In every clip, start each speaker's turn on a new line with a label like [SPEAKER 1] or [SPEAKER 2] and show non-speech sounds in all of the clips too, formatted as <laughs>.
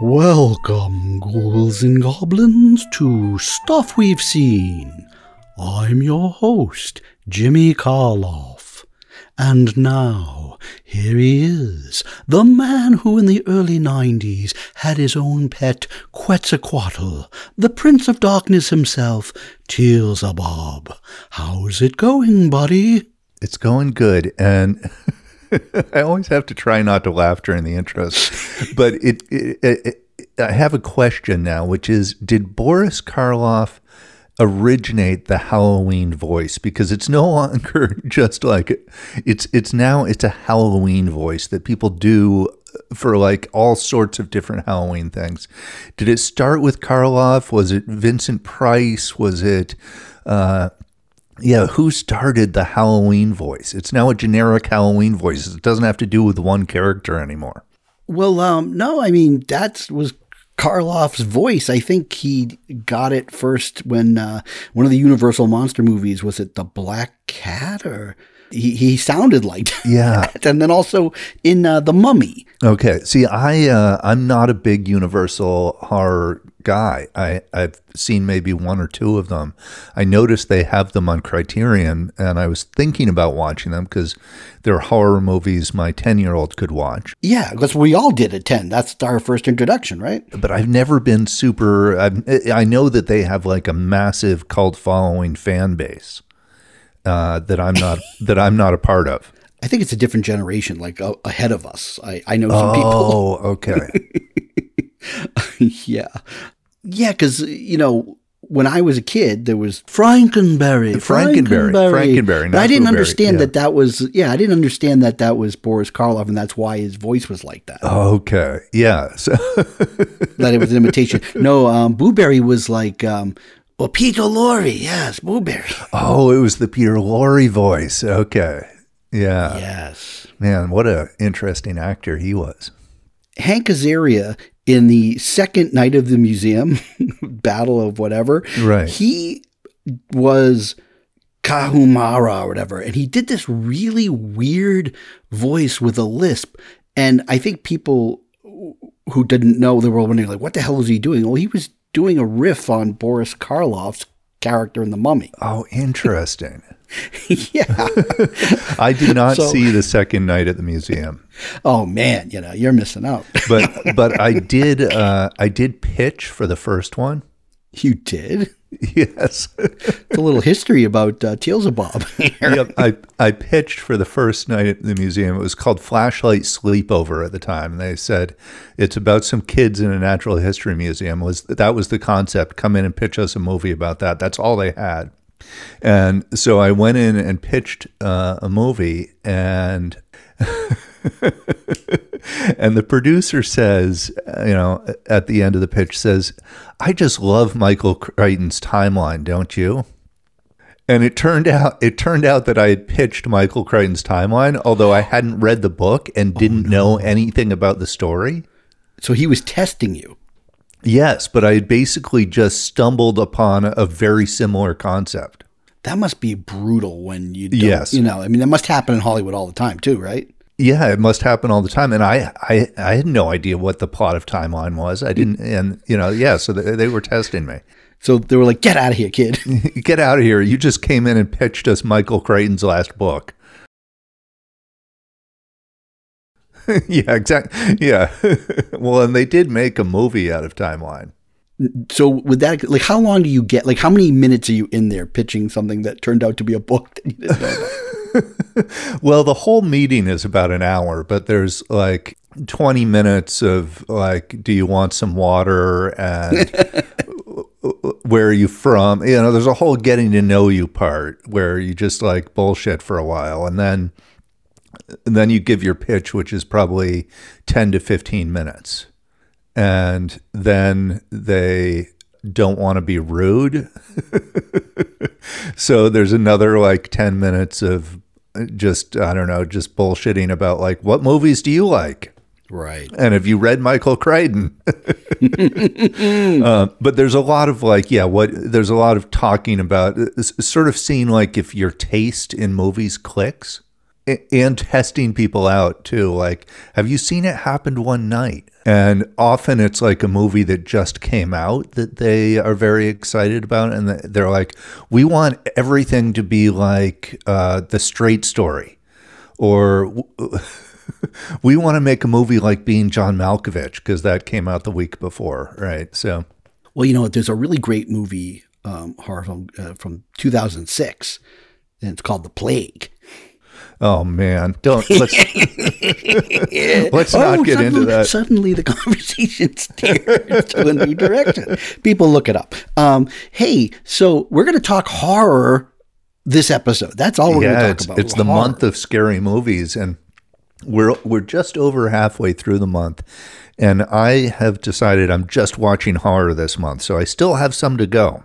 [SPEAKER 1] Welcome, ghouls and goblins, to Stuff We've Seen. I'm your host, Jimmy Karloff. And now, here he is, the man who in the early 90s had his own pet Quetzalcoatl, the Prince of Darkness himself, Teal'Zabub. How's it going, buddy?
[SPEAKER 2] It's going good. And. <laughs> I always have to try not to laugh during the intros, but it, it, it, I have a question now, which is: Did Boris Karloff originate the Halloween voice? Because it's no <laughs> longer just like it's it's now it's a Halloween voice that people do for like all sorts of different Halloween things. Did it start with Karloff? Was it Vincent Price? Was it? Uh, yeah, who started the Halloween voice? It's now a generic Halloween voice. It doesn't have to do with one character anymore.
[SPEAKER 1] Well, um, no, I mean that was Karloff's voice. I think he got it first when uh, one of the Universal monster movies was it the Black Cat or he, he sounded like <laughs>
[SPEAKER 2] yeah,
[SPEAKER 1] and then also in uh, the Mummy.
[SPEAKER 2] Okay, see, I uh, I'm not a big Universal horror guy. I, I've seen maybe one or two of them. I noticed they have them on Criterion, and I was thinking about watching them because they're horror movies my 10 year old could watch.
[SPEAKER 1] Yeah, because we all did at 10. That's our first introduction, right?
[SPEAKER 2] But I've never been super. I've, I know that they have like a massive cult following fan base uh, that I'm not <laughs> that I'm not a part of.
[SPEAKER 1] I think it's a different generation, like uh, ahead of us. I, I know some
[SPEAKER 2] oh,
[SPEAKER 1] people.
[SPEAKER 2] Oh, okay. <laughs>
[SPEAKER 1] yeah. Yeah, because, you know, when I was a kid, there was Frankenberry.
[SPEAKER 2] Frankenberry. Frankenberry.
[SPEAKER 1] Frankenberry I didn't understand yeah. that that was, yeah, I didn't understand that that was Boris Karloff and that's why his voice was like that.
[SPEAKER 2] Okay. Yeah. So <laughs>
[SPEAKER 1] that it was an imitation. No, um, Boo Berry was like, um, well, Peter Lorre. Yes, Boo Berry.
[SPEAKER 2] Oh, it was the Peter Lorre voice. Okay. Yeah.
[SPEAKER 1] Yes.
[SPEAKER 2] Man, what a interesting actor he was.
[SPEAKER 1] Hank Azaria in the second night of the museum, <laughs> battle of whatever.
[SPEAKER 2] Right.
[SPEAKER 1] He was Kahmunrah or whatever, and he did this really weird voice with a lisp. And I think people who didn't know they were wondering, like, what the hell is he doing? Well, he was doing a riff on Boris Karloff's character in The Mummy.
[SPEAKER 2] Oh, interesting. <laughs>
[SPEAKER 1] yeah.
[SPEAKER 2] I did not so, see the second night at the museum.
[SPEAKER 1] Oh man, you know, you're missing out. <laughs>
[SPEAKER 2] but but I did uh, I did pitch for the first one.
[SPEAKER 1] You did?
[SPEAKER 2] Yes.
[SPEAKER 1] it's a little history about uh, Teal'Zabub. <laughs>
[SPEAKER 2] yep. I, I pitched for the first night at the museum. It was called Flashlight Sleepover at the time. And they said it's about some kids in a natural history museum. Was That was the concept. Come in and pitch us a movie about that. That's all they had. And so I went in and pitched uh, a movie, and <laughs> and the producer says, you know, at the end of the pitch, says, "I just love Michael Crichton's timeline, don't you?" And it turned out it turned out that I had pitched Michael Crichton's timeline, although I hadn't read the book and didn't oh, no. know anything about the story.
[SPEAKER 1] So he was testing you.
[SPEAKER 2] Yes, but I had basically just stumbled upon a very similar concept.
[SPEAKER 1] That must be brutal when you
[SPEAKER 2] yes.
[SPEAKER 1] you know, I mean that must happen in Hollywood all the time too, right?
[SPEAKER 2] Yeah, it must happen all the time, and I, I, I had no idea what the plot of Timeline was. I didn't, and you know, yeah. So they, they were testing me.
[SPEAKER 1] So they were like, "Get out of here, kid! <laughs>
[SPEAKER 2] Get out of here! You just came in and pitched us Michael Crichton's last book." <laughs> yeah, exactly. Yeah. <laughs> well, and they did make a movie out of Timeline.
[SPEAKER 1] So with that, like, how long do you get? Like, how many minutes are you in there pitching something that turned out to be a book that you didn't
[SPEAKER 2] know <laughs> well, the whole meeting is about an hour, but there's like 20 minutes of like, do you want some water? And where are you from? You know, there's a whole getting to know you part where you just like bullshit for a while. And then then you give your pitch, which is probably 10 to 15 minutes. And then they don't want to be rude. <laughs> so there's another like 10 minutes of just, I don't know, just bullshitting about like, what movies do you like?
[SPEAKER 1] Right.
[SPEAKER 2] And have you read Michael Crichton? <laughs> uh, but there's a lot of like, yeah, what there's a lot of talking about, sort of seeing like if your taste in movies clicks and testing people out too. Like, have you seen it happened one night? And often it's like a movie that just came out that they are very excited about. And they're like, we want everything to be like uh, the straight story. Or <laughs> we want to make a movie like Being John Malkovich because that came out the week before. Right. So,
[SPEAKER 1] well, you know, there's a really great movie, um, horror film uh, from 2006, and it's called The Plague
[SPEAKER 2] Oh man, don't <laughs> let's let's not oh, get
[SPEAKER 1] suddenly,
[SPEAKER 2] into that.
[SPEAKER 1] Suddenly, the <laughs> conversation steers to a new direction. People look it up. Um, hey, so we're going to talk horror this episode. That's all we're yeah, going to talk about.
[SPEAKER 2] It's the month of scary movies, and we're we're just over halfway through the month, and I have decided I'm just watching horror this month, so I still have some to go.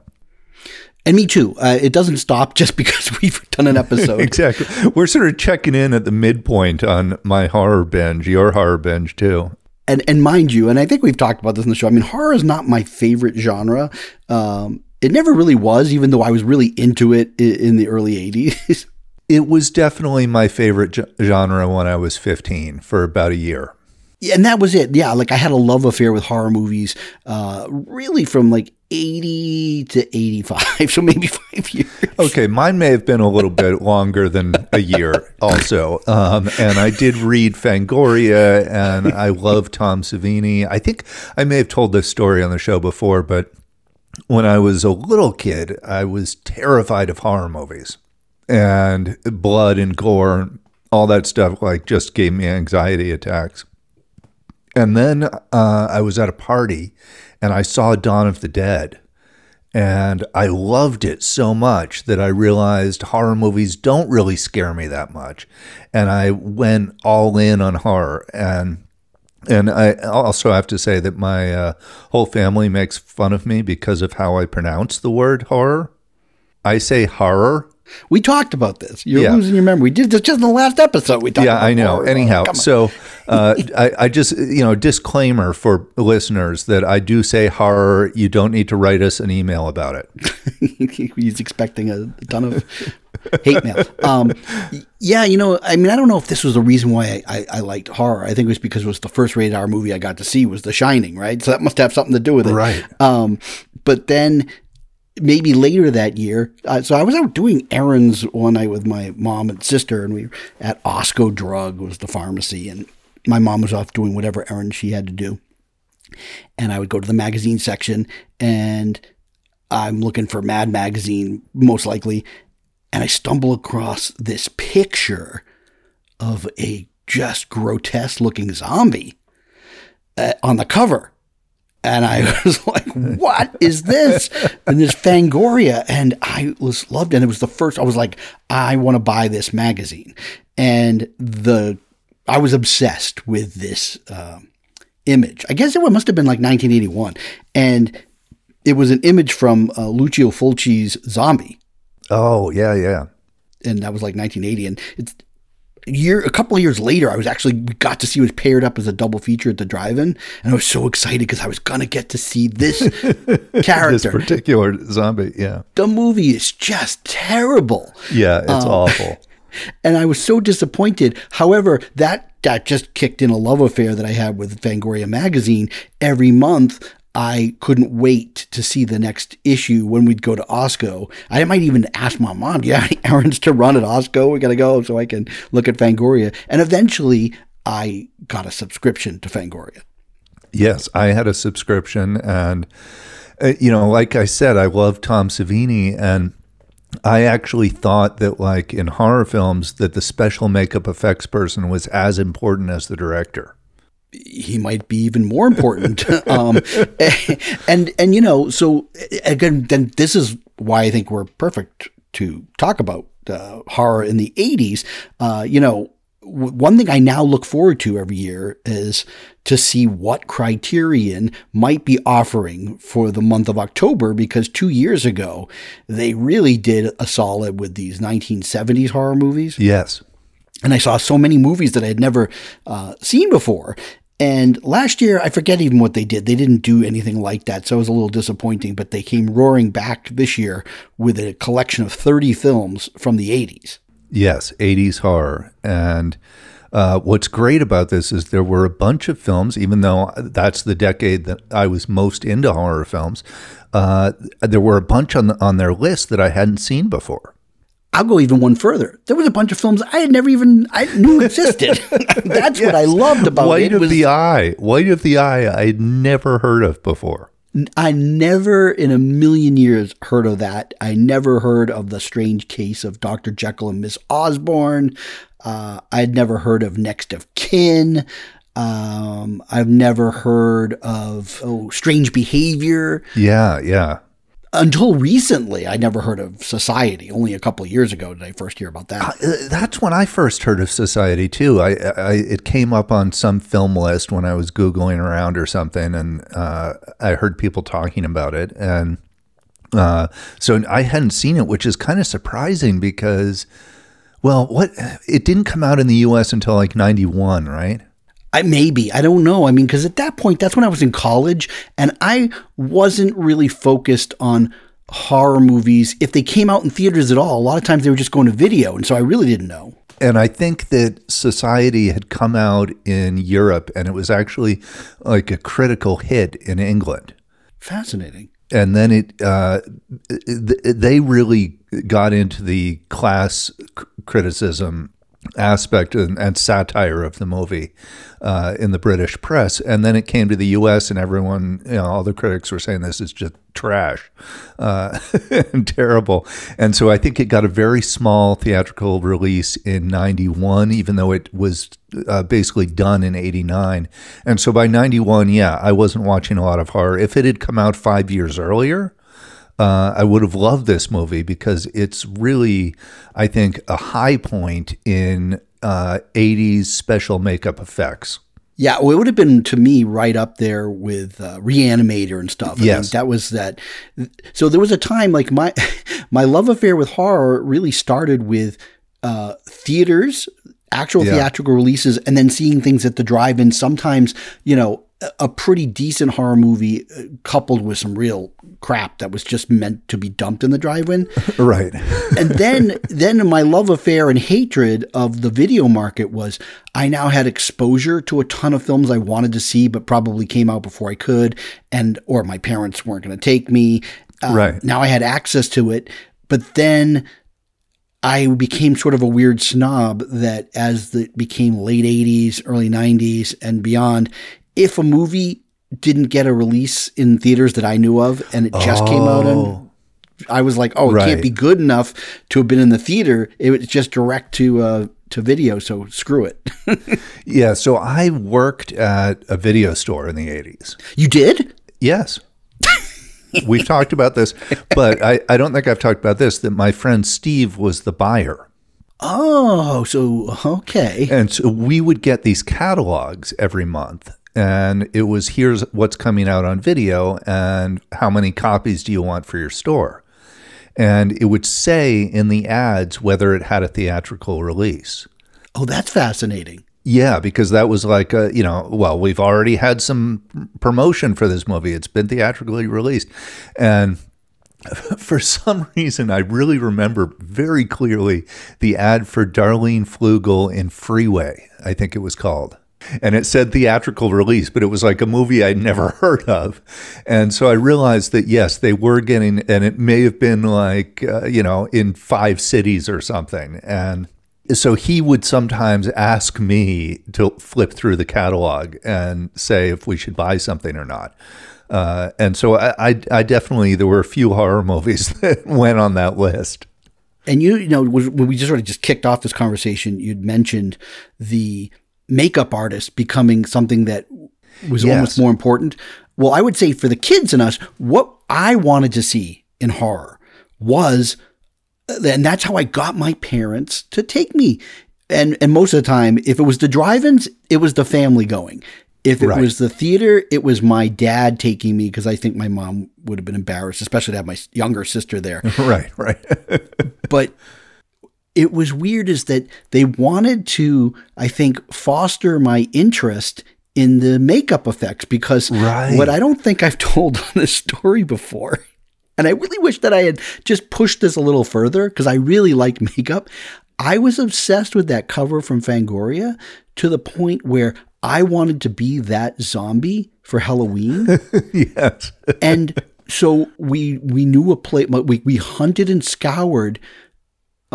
[SPEAKER 1] And me too. Uh, it doesn't stop just <laughs> because we've done an episode.
[SPEAKER 2] exactly. We're sort of checking in at the midpoint on my horror binge, your horror binge too.
[SPEAKER 1] And and mind you, and I think we've talked about this in the show. I mean, horror is not my favorite genre. Um, it never really was, even though I was really into it in the early '80s. <laughs>
[SPEAKER 2] it was definitely my favorite genre when I was 15 for about a year.
[SPEAKER 1] Yeah, and that was it. Yeah, like I had a love affair with horror movies, uh, really from like 80 to 85, <laughs> so maybe five years.
[SPEAKER 2] Okay, mine may have been a little bit <laughs> longer than a year also. Um, and I did read Fangoria and I love Tom Savini. I think I may have told this story on the show before, but when I was a little kid, I was terrified of horror movies and blood and gore, all that stuff like just gave me anxiety attacks. And then uh, I was at a party and I saw Dawn of the Dead. And I loved it so much that I realized horror movies don't really scare me that much. And I went all in on horror. And and I also have to say that my uh, whole family makes fun of me because of how I pronounce the word horror. I say horror
[SPEAKER 1] we talked about this. You're yeah. losing your memory. We did this just in the last episode. We talked.
[SPEAKER 2] Yeah, I know.
[SPEAKER 1] Horror.
[SPEAKER 2] Anyhow, so <laughs> uh, I, I, just you know disclaimer for listeners that I do say horror. You don't need to write us an email about
[SPEAKER 1] it. <laughs> He's expecting a ton of hate mail. Um, yeah, you know, I mean, I don't know if this was the reason why I, I, I, liked horror. I think it was because it was the first rated R movie I got to see was The Shining, right? So that must have something to do with it,
[SPEAKER 2] right?
[SPEAKER 1] Um, but then maybe later that year. Uh, so I was out doing errands one night with my mom and sister, and we were at Osco Drug was the pharmacy, and my mom was off doing whatever errand she had to do. And I would go to the magazine section, and I'm looking for Mad Magazine, most likely, and I stumble across this picture of a just grotesque looking zombie uh, on the cover and I <laughs> was like, "What is this?" And this Fangoria, and I was loved, and it was the first. I was like, "I want to buy this magazine," and the I was obsessed with this uh, image. I guess it must have been like 1981, and it was an image from uh, Lucio Fulci's Zombie.
[SPEAKER 2] Oh yeah, yeah.
[SPEAKER 1] And that was like 1980, and it's year a couple of years later, I was actually got to see it was paired up as a double feature at the drive-in, and I was so excited because I was gonna get to see this <laughs> character, this
[SPEAKER 2] particular zombie. Yeah,
[SPEAKER 1] the movie is just terrible.
[SPEAKER 2] Yeah, it's um, awful. <laughs>
[SPEAKER 1] And I was so disappointed. However, that that just kicked in a love affair that I had with Fangoria magazine. Every month, I couldn't wait to see the next issue when we'd go to Osco. I might even ask my mom, "Do you have any errands to run at Osco? We got to go so I can look at Fangoria." And eventually, I got a subscription to Fangoria.
[SPEAKER 2] Yes, I had a subscription, and uh, you know, like I said, I love Tom Savini, and I actually thought that, like in horror films, that the special makeup effects person was as important as the director
[SPEAKER 1] he might be even more important. <laughs> um, <laughs> and and you know, so again, then this is why I think we're perfect to talk about uh, horror in the '80s. Uh, you know, one thing I now look forward to every year is to see what Criterion might be offering for the month of October, because two years ago they really did a solid with these 1970s horror movies.
[SPEAKER 2] Yes.
[SPEAKER 1] And I saw so many movies that I had never uh, seen before. And last year, I forget even what they did. They didn't do anything like that, so it was a little disappointing. But they came roaring back this year with a collection of 30 films from the 80s.
[SPEAKER 2] Yes, 80s horror. And uh, what's great about this is there were a bunch of films, even though that's the decade that I was most into horror films. Uh, there were a bunch on the, on their list that I hadn't seen before.
[SPEAKER 1] I'll go even one further. There was a bunch of films I had never even I knew existed. <laughs> That's yes. what I loved about
[SPEAKER 2] White
[SPEAKER 1] it.
[SPEAKER 2] White of was, the Eye. White of the Eye I'd never heard of before.
[SPEAKER 1] I never in a million years heard of that. I never heard of the strange case of Dr. Jekyll and Miss Osbourne. Uh, I'd never heard of Next of Kin. Um, I've never heard of oh, strange behavior.
[SPEAKER 2] Yeah, yeah
[SPEAKER 1] until recently, I never heard of Society. Only a couple years ago did I first hear about that.
[SPEAKER 2] Uh, that's when I first heard of Society too. I, I, it came up on some film list when I was googling around or something, and uh, I heard people talking about it, and uh, so I hadn't seen it, which is kind of surprising because, well, what it didn't come out in the U.S. until like '91, right?
[SPEAKER 1] I maybe I don't know. I mean, because at that point, that's when I was in college, and I wasn't really focused on horror movies if they came out in theaters at all. A lot of times they were just going to video, and so I really didn't know.
[SPEAKER 2] And I think that Society had come out in Europe, and it was actually like a critical hit in England.
[SPEAKER 1] Fascinating.
[SPEAKER 2] And then it, uh, they really got into the class criticism aspect and, and, satire of the movie uh, in the British press. And then it came to the U.S. and everyone, you know, all the critics were saying this is just trash uh, <laughs> and terrible. And so I think it got a very small theatrical release in 91, even though it was uh, basically done in 89. And so by 91, yeah, I wasn't watching a lot of horror. If it had come out five years earlier, uh, I would have loved this movie because it's really, I think, a high point in uh, 80s special makeup effects.
[SPEAKER 1] Yeah, well, it would have been to me right up there with uh, Reanimator and stuff. I
[SPEAKER 2] yes, mean,
[SPEAKER 1] that was that. So there was a time like my <laughs> my love affair with horror really started with uh, theaters, actual yeah. theatrical releases, and then seeing things at the drive-in. Sometimes, you know, a pretty decent horror movie uh, coupled with some real crap that was just meant to be dumped in the drive-in. <laughs>
[SPEAKER 2] Right. <laughs>
[SPEAKER 1] and then then my love affair and hatred of the video market was I now had exposure to a ton of films I wanted to see but probably came out before I could and or my parents weren't going to take me.
[SPEAKER 2] Uh, right.
[SPEAKER 1] Now I had access to it, but then I became sort of a weird snob that as it became late 80s, early 90s and beyond, if a movie didn't get a release in theaters that I knew of and it just oh. came out in oh. I was like, oh, it right. can't be good enough to have been in the theater. It was just direct to uh, to video, so screw it. <laughs>
[SPEAKER 2] yeah, so I worked at a video store in the 80s.
[SPEAKER 1] You did?
[SPEAKER 2] Yes. <laughs> We've talked about this, but I, I don't think I've talked about this that my friend Steve was the buyer.
[SPEAKER 1] Oh, so okay.
[SPEAKER 2] And so we would get these catalogs every month and it was here's what's coming out on video and how many copies do you want for your store? And it would say in the ads whether it had a theatrical release.
[SPEAKER 1] Oh that's fascinating.
[SPEAKER 2] Yeah because that was like a, you know well we've already had some promotion for this movie. It's been theatrically released. And <laughs> for some reason, I really remember very clearly the ad for Darlene Flugel in Freeway, I think it was called and it said theatrical release, but it was like a movie I'd never <laughs> heard of. And so I realized that yes, they were getting, and it may have been like, uh, you know, in five cities or something. And so he would sometimes ask me to flip through the catalog and say if we should buy something or not. Uh, and so I, I, I definitely, there were a few horror movies <laughs> that went on that list.
[SPEAKER 1] And you, you know, when we just sort of just kicked off this conversation, you'd mentioned the makeup artist becoming something that was yes. almost more important. Well, I would say for the kids in us, what I wanted to see in horror was, uh, and that's how I got my parents to take me. And and most of the time, if it was the drive-ins, it was the family going. If it right. was the theater, it was my dad taking me because I think my mom would have been embarrassed, especially to have my younger sister there. <laughs>
[SPEAKER 2] right, right. <laughs>
[SPEAKER 1] but it was weird is that they wanted to, I think, foster my interest in the makeup effects because
[SPEAKER 2] Right.
[SPEAKER 1] what I don't think I've <laughs> told on this story before, and I really wish that I had just pushed this a little further because I really like makeup. I was obsessed with that cover from Fangoria to the point where I wanted to be that zombie for Halloween <laughs>
[SPEAKER 2] yes.
[SPEAKER 1] and so we we knew a place. We we hunted and scoured.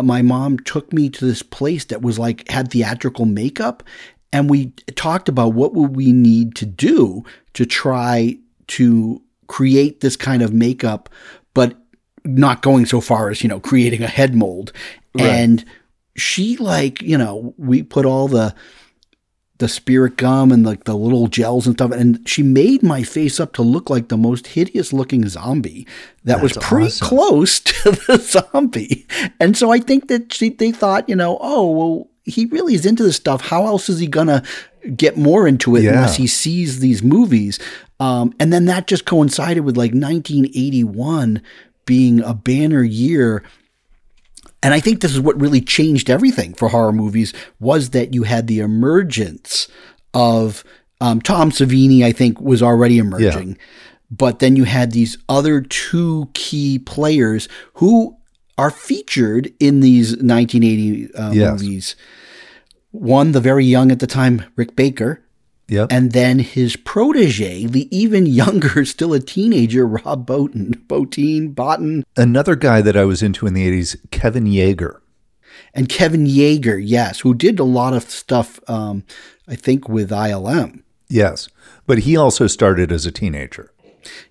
[SPEAKER 1] My mom took me to this place that was like had theatrical makeup, and we talked about what would we need to do to try to create this kind of makeup, but not going so far as you know creating a head mold. And she like you know we put all the the spirit gum and like the little gels and stuff. And she made my face up to look like the most hideous looking zombie that was pretty
[SPEAKER 2] awesome.
[SPEAKER 1] close <laughs> to the zombie. And so I think that she, they thought, you know, oh, well, he really is into this stuff. How else is he going to get more into it
[SPEAKER 2] Yeah.
[SPEAKER 1] unless he sees these movies? Um, and then that just coincided with like 1981 being a banner year and I think this is what really changed everything for horror movies was that you had the emergence of um, Tom Savini. I think was already emerging, but then you had these other two key players who are featured in these 1980 uh,
[SPEAKER 2] Yes.
[SPEAKER 1] movies. One, the very young at the time, Rick Baker,
[SPEAKER 2] Yep.
[SPEAKER 1] and then his protege, the even younger, <laughs> still a teenager, Rob Bottin, Bottin, Botten,
[SPEAKER 2] Another guy that I was into in the 80s, Kevin Yagher.
[SPEAKER 1] and Kevin Yagher, yes, who did a lot of stuff, um, I think, with ILM.
[SPEAKER 2] Yes. But he also started as a teenager.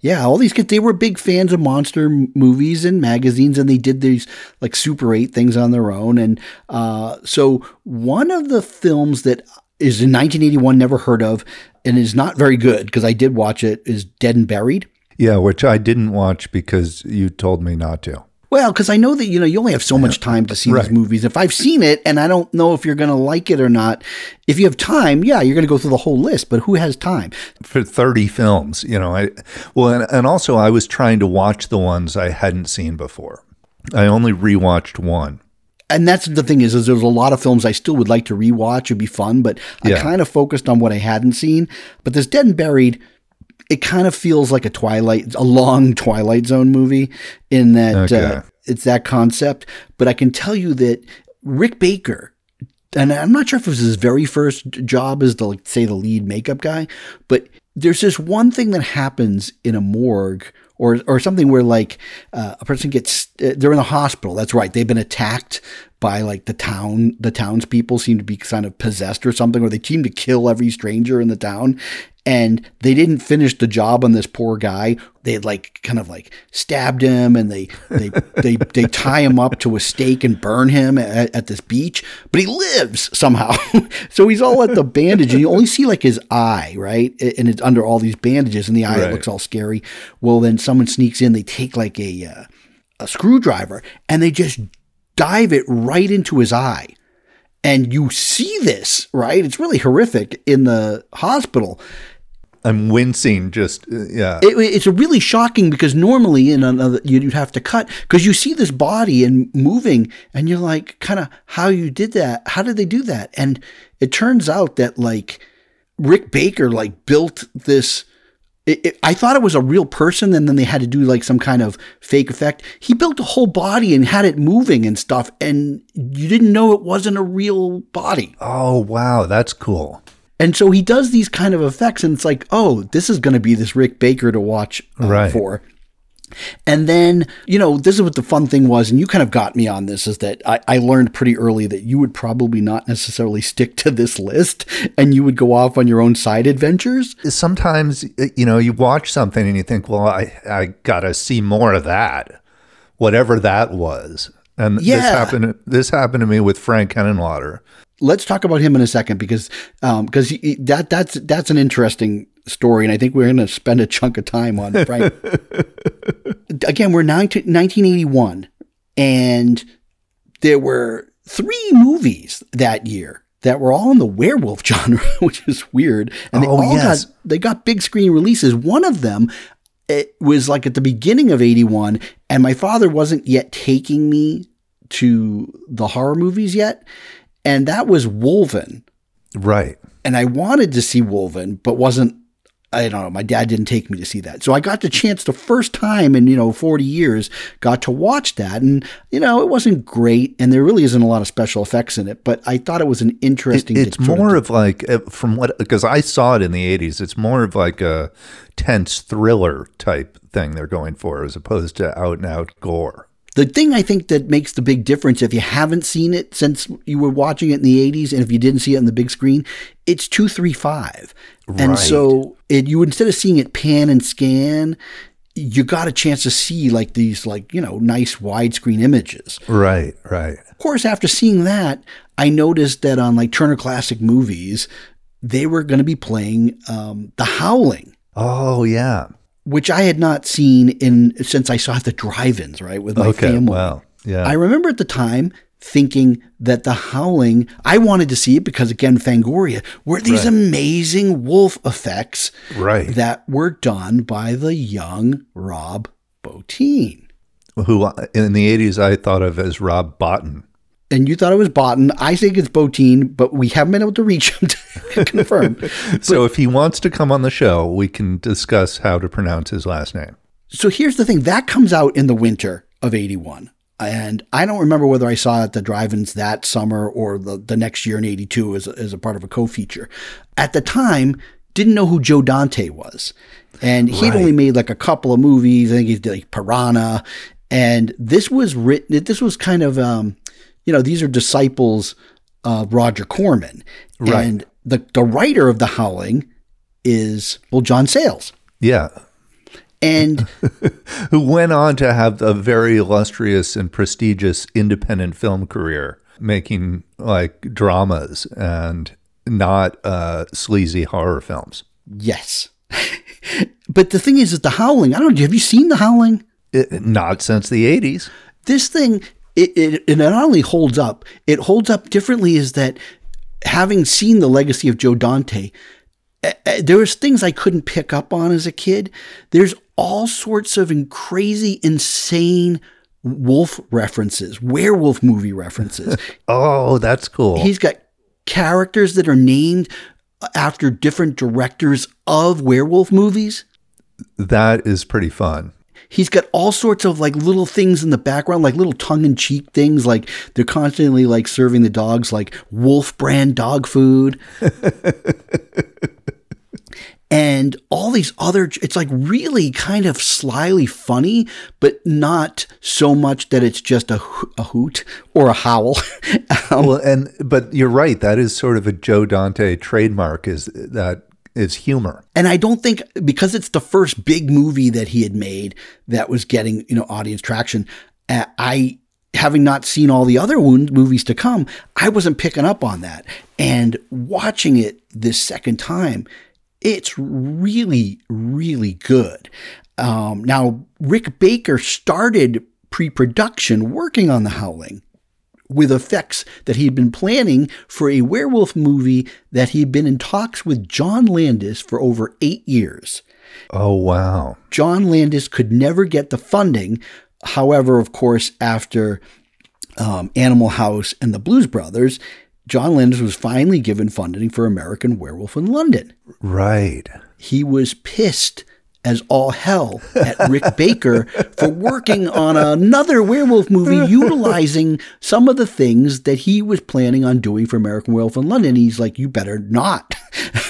[SPEAKER 1] Yeah, all these kids, they were big fans of monster movies and magazines, and they did these like Super 8 things on their own. And uh, so, one of the films that is in 1981, never heard of, and is not very good because I did watch it, is Dead and Buried.
[SPEAKER 2] Yeah, which I didn't watch because you told me not to.
[SPEAKER 1] Well, because I know that you know you only have so much time to see
[SPEAKER 2] Right.
[SPEAKER 1] these movies. If I've seen it and I don't know if you're going to like it or not, if you have time, yeah, you're going to go through the whole list. But who has time?
[SPEAKER 2] For 30 films, you know, I well and, and also I was trying to watch the ones I hadn't seen before. I only rewatched one.
[SPEAKER 1] And that's the thing is, is there's a lot of films I still would like to rewatch. It'd be fun, but I kind of focused on what I hadn't seen. But this Dead and Buried, it kind of feels like a Twilight, a long <laughs> Twilight Zone movie in that uh, it's that concept. But I can tell you that Rick Baker, and I'm not sure if it was his very first job as the like, say the lead makeup guy, but there's this one thing that happens in a morgue or or something where like uh, a person gets uh, they're in a hospital. That's right. They've been attacked by like the town. The townspeople seem to be kind of possessed or something, or they seem to kill every stranger in the town. And they didn't finish the job on this poor guy. They like kind of like stabbed him, and they they <laughs> they they tie him up to a stake and burn him at, at this beach. But he lives somehow. <laughs> so he's all at the bandage, and you only see like his eye, right? And it's under all these bandages, and the eye
[SPEAKER 2] Right.
[SPEAKER 1] looks all scary. Well, then someone sneaks in. They take like a uh, a screwdriver, and they just dive it right into his eye. And you see this, right? It's really horrific in the hospital.
[SPEAKER 2] I'm wincing just uh, yeah.
[SPEAKER 1] It, it's really shocking because normally in another you'd have to cut because you see this body and moving, and you're like, kind of how you did that? How did they do that? And it turns out that like Rick Baker like built this. It, it, I thought it was a real person, and then they had to do like some kind of fake effect. He built a whole body and had it moving and stuff, and you didn't know it wasn't a real body.
[SPEAKER 2] oh wow, that's cool.
[SPEAKER 1] And so he does these kind of effects, and it's like, oh, this is going to be this Rick Baker to watch uh,
[SPEAKER 2] Right.
[SPEAKER 1] for. And then, you know, this is what the fun thing was, and you kind of got me on this, is that I, I learned pretty early that you would probably not necessarily <laughs> stick to this list and you would go off on your own side adventures.
[SPEAKER 2] Sometimes you know, you watch something and you think, "Well, I I got to see more of that." Whatever that was. And this
[SPEAKER 1] Yeah.
[SPEAKER 2] happened this happened to me with Frank Henenlotter.
[SPEAKER 1] Let's talk about him in a second because um, because he, that that's that's an interesting story, and I think we're going to spend a chunk of time on Frank. <laughs> Again, we're 19, 1981, and there were three movies that year that were all in the werewolf <laughs> genre, which is weird. And they
[SPEAKER 2] Oh,
[SPEAKER 1] all
[SPEAKER 2] yes.
[SPEAKER 1] got they got big screen releases. One of them it was like at the beginning of 81 and my father wasn't yet taking me to the horror movies yet and that was Wolfen.
[SPEAKER 2] Right.
[SPEAKER 1] and I wanted to see Wolfen, but wasn't I don't know. My dad didn't take me to see that. So I got the chance the first time in, you know, 40 years, got to watch that. And, you know, it wasn't great. And there really isn't a lot of special effects in it, but I thought it was an interesting.
[SPEAKER 2] It, it's more of, of like, uh, from what, because I saw it in the 80s, it's more of like a tense thriller type thing they're going for as opposed to out and out gore.
[SPEAKER 1] The thing I think that makes the big difference, if you haven't seen it since you were watching it in the 80s, and if you didn't see it on the big screen, it's 235. Right. And so it, you instead of seeing it pan and scan, you got a chance to see like these like, you know, nice widescreen images.
[SPEAKER 2] Right, right.
[SPEAKER 1] Of course, after seeing that, I noticed that on like Turner Classic Movies, they were going to be playing um, The Howling.
[SPEAKER 2] Oh, yeah
[SPEAKER 1] which I had not seen in since I saw the drive-ins, right, with my okay, family.
[SPEAKER 2] Wow. Yeah.
[SPEAKER 1] I remember at the time thinking that the howling I wanted to see it because again Fangoria were these right. amazing wolf effects
[SPEAKER 2] right.
[SPEAKER 1] that were done by the young Rob Bottin.
[SPEAKER 2] Who in the 80s I thought of as Rob Bottin
[SPEAKER 1] and you thought it was Botten. I think it's Bottin, but we haven't been able to reach him to <laughs> confirm. <laughs>
[SPEAKER 2] so but, if he wants to come on the show, we can discuss how to pronounce his last name.
[SPEAKER 1] So here's the thing that comes out in the winter of 81. And I don't remember whether I saw it at the drive-ins that summer or the, the next year in 82 as, as a part of a co-feature. At the time, didn't know who Joe Dante was. And he'd right. only made like a couple of movies. I think he did like Piranha. And this was written, this was kind of, um, you know, these are disciples of Roger Corman. Right. And the, the writer of The Howling is, well, John Sayles.
[SPEAKER 2] Yeah.
[SPEAKER 1] And <laughs>
[SPEAKER 2] who went on to have a very illustrious and prestigious independent film career, making like dramas and not uh, sleazy horror films.
[SPEAKER 1] Yes. <laughs> but the thing is, that The Howling, I don't know, have you seen The Howling?
[SPEAKER 2] It, not since the 80s.
[SPEAKER 1] This thing, it, it, it not only holds up, it holds up differently is that having seen the legacy of Joe Dante, uh, there was things I couldn't pick up on as a kid. There's all sorts of crazy, insane wolf references, werewolf movie references. <laughs>
[SPEAKER 2] oh, that's cool.
[SPEAKER 1] He's got characters that are named after different directors of werewolf movies.
[SPEAKER 2] That is pretty fun
[SPEAKER 1] he's got all sorts of like little things in the background, like little tongue in cheek things. Like they're constantly like serving the dogs like wolf brand dog food. <laughs> and all these other it's like really kind of slyly funny but not so much that it's just a, a hoot or a howl <laughs>
[SPEAKER 2] well and but you're right that is sort of a joe dante trademark is that is humor.
[SPEAKER 1] And I don't think because it's the first big movie that he had made that was getting, you know, audience traction, uh, I having not seen all the other movies to come, I wasn't picking up on that. And watching it this second time, it's really, really good. Um, now, Rick Baker started pre production working on The Howling with effects that he'd been planning for a werewolf movie that he'd been in talks with John Landis for over eight years.
[SPEAKER 2] Oh, wow.
[SPEAKER 1] John Landis could never get the funding. However, of course, after um, Animal House and the Blues Brothers, John Landis was finally given funding for American Werewolf in London.
[SPEAKER 2] Right.
[SPEAKER 1] He was pissed as all hell at Rick Baker for working on another werewolf movie utilizing some of the things that he was planning on doing for American Werewolf in London. He's like, you better not.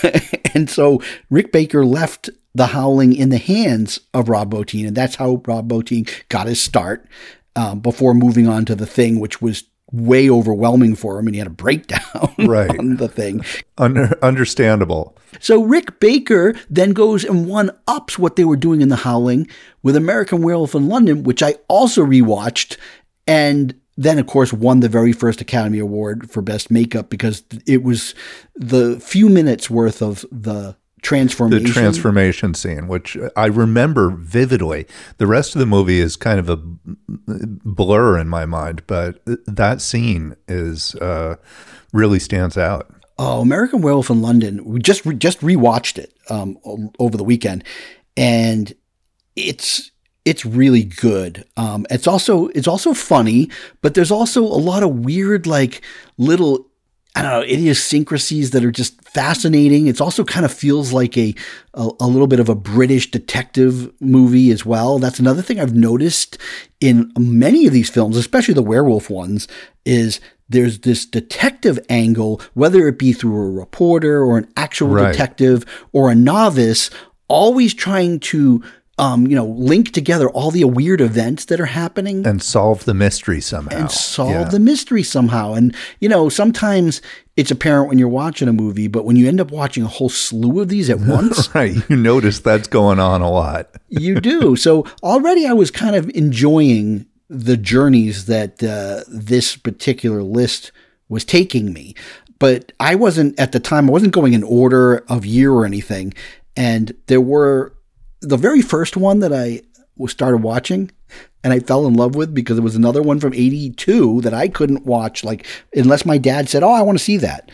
[SPEAKER 1] <laughs> and so Rick Baker left The Howling in the hands of Rob Bottin, and that's how Rob Bottin got his start. Um, before moving on to the thing, which was way overwhelming for him and he had a breakdown <laughs> right. on the thing.
[SPEAKER 2] Under, understandable.
[SPEAKER 1] So Rick Baker then goes and one ups what they were doing in The Howling with American Werewolf in London, which I also rewatched and then of course won the very first Academy Award for best makeup because it was the few minutes worth of the transformation.
[SPEAKER 2] The transformation scene, which I remember vividly. The rest of the movie is kind of a blur in my mind, but that scene is uh, really stands out.
[SPEAKER 1] Oh, American Werewolf in London. We just re- just rewatched it um, over the weekend, and it's it's really good. Um, it's also it's also funny, but there's also a lot of weird like little I don't know, idiosyncrasies that are just fascinating. It's also kind of feels like a, a, a little bit of a British detective movie as well. That's another thing I've noticed in many of these films, especially the werewolf ones, is there's this detective angle, whether it be through a reporter or an actual
[SPEAKER 2] Right.
[SPEAKER 1] detective or a novice, always trying to um, you know, link together all the weird events that are happening
[SPEAKER 2] And solve the mystery somehow.
[SPEAKER 1] and solve
[SPEAKER 2] Yeah.
[SPEAKER 1] the mystery somehow. And you know, sometimes it's apparent when you're watching a movie, but when you end up watching a whole slew of these at <laughs> once,
[SPEAKER 2] Right. You notice that's going on a lot.
[SPEAKER 1] you do. So already I was kind of enjoying the journeys that uh, this particular list was taking me. But I wasn't at the time, I wasn't going in order of year or anything. And there were the very first one that I started watching and I fell in love with because it was another one from 82 that I couldn't watch like unless my dad said, "Oh, I want to see that."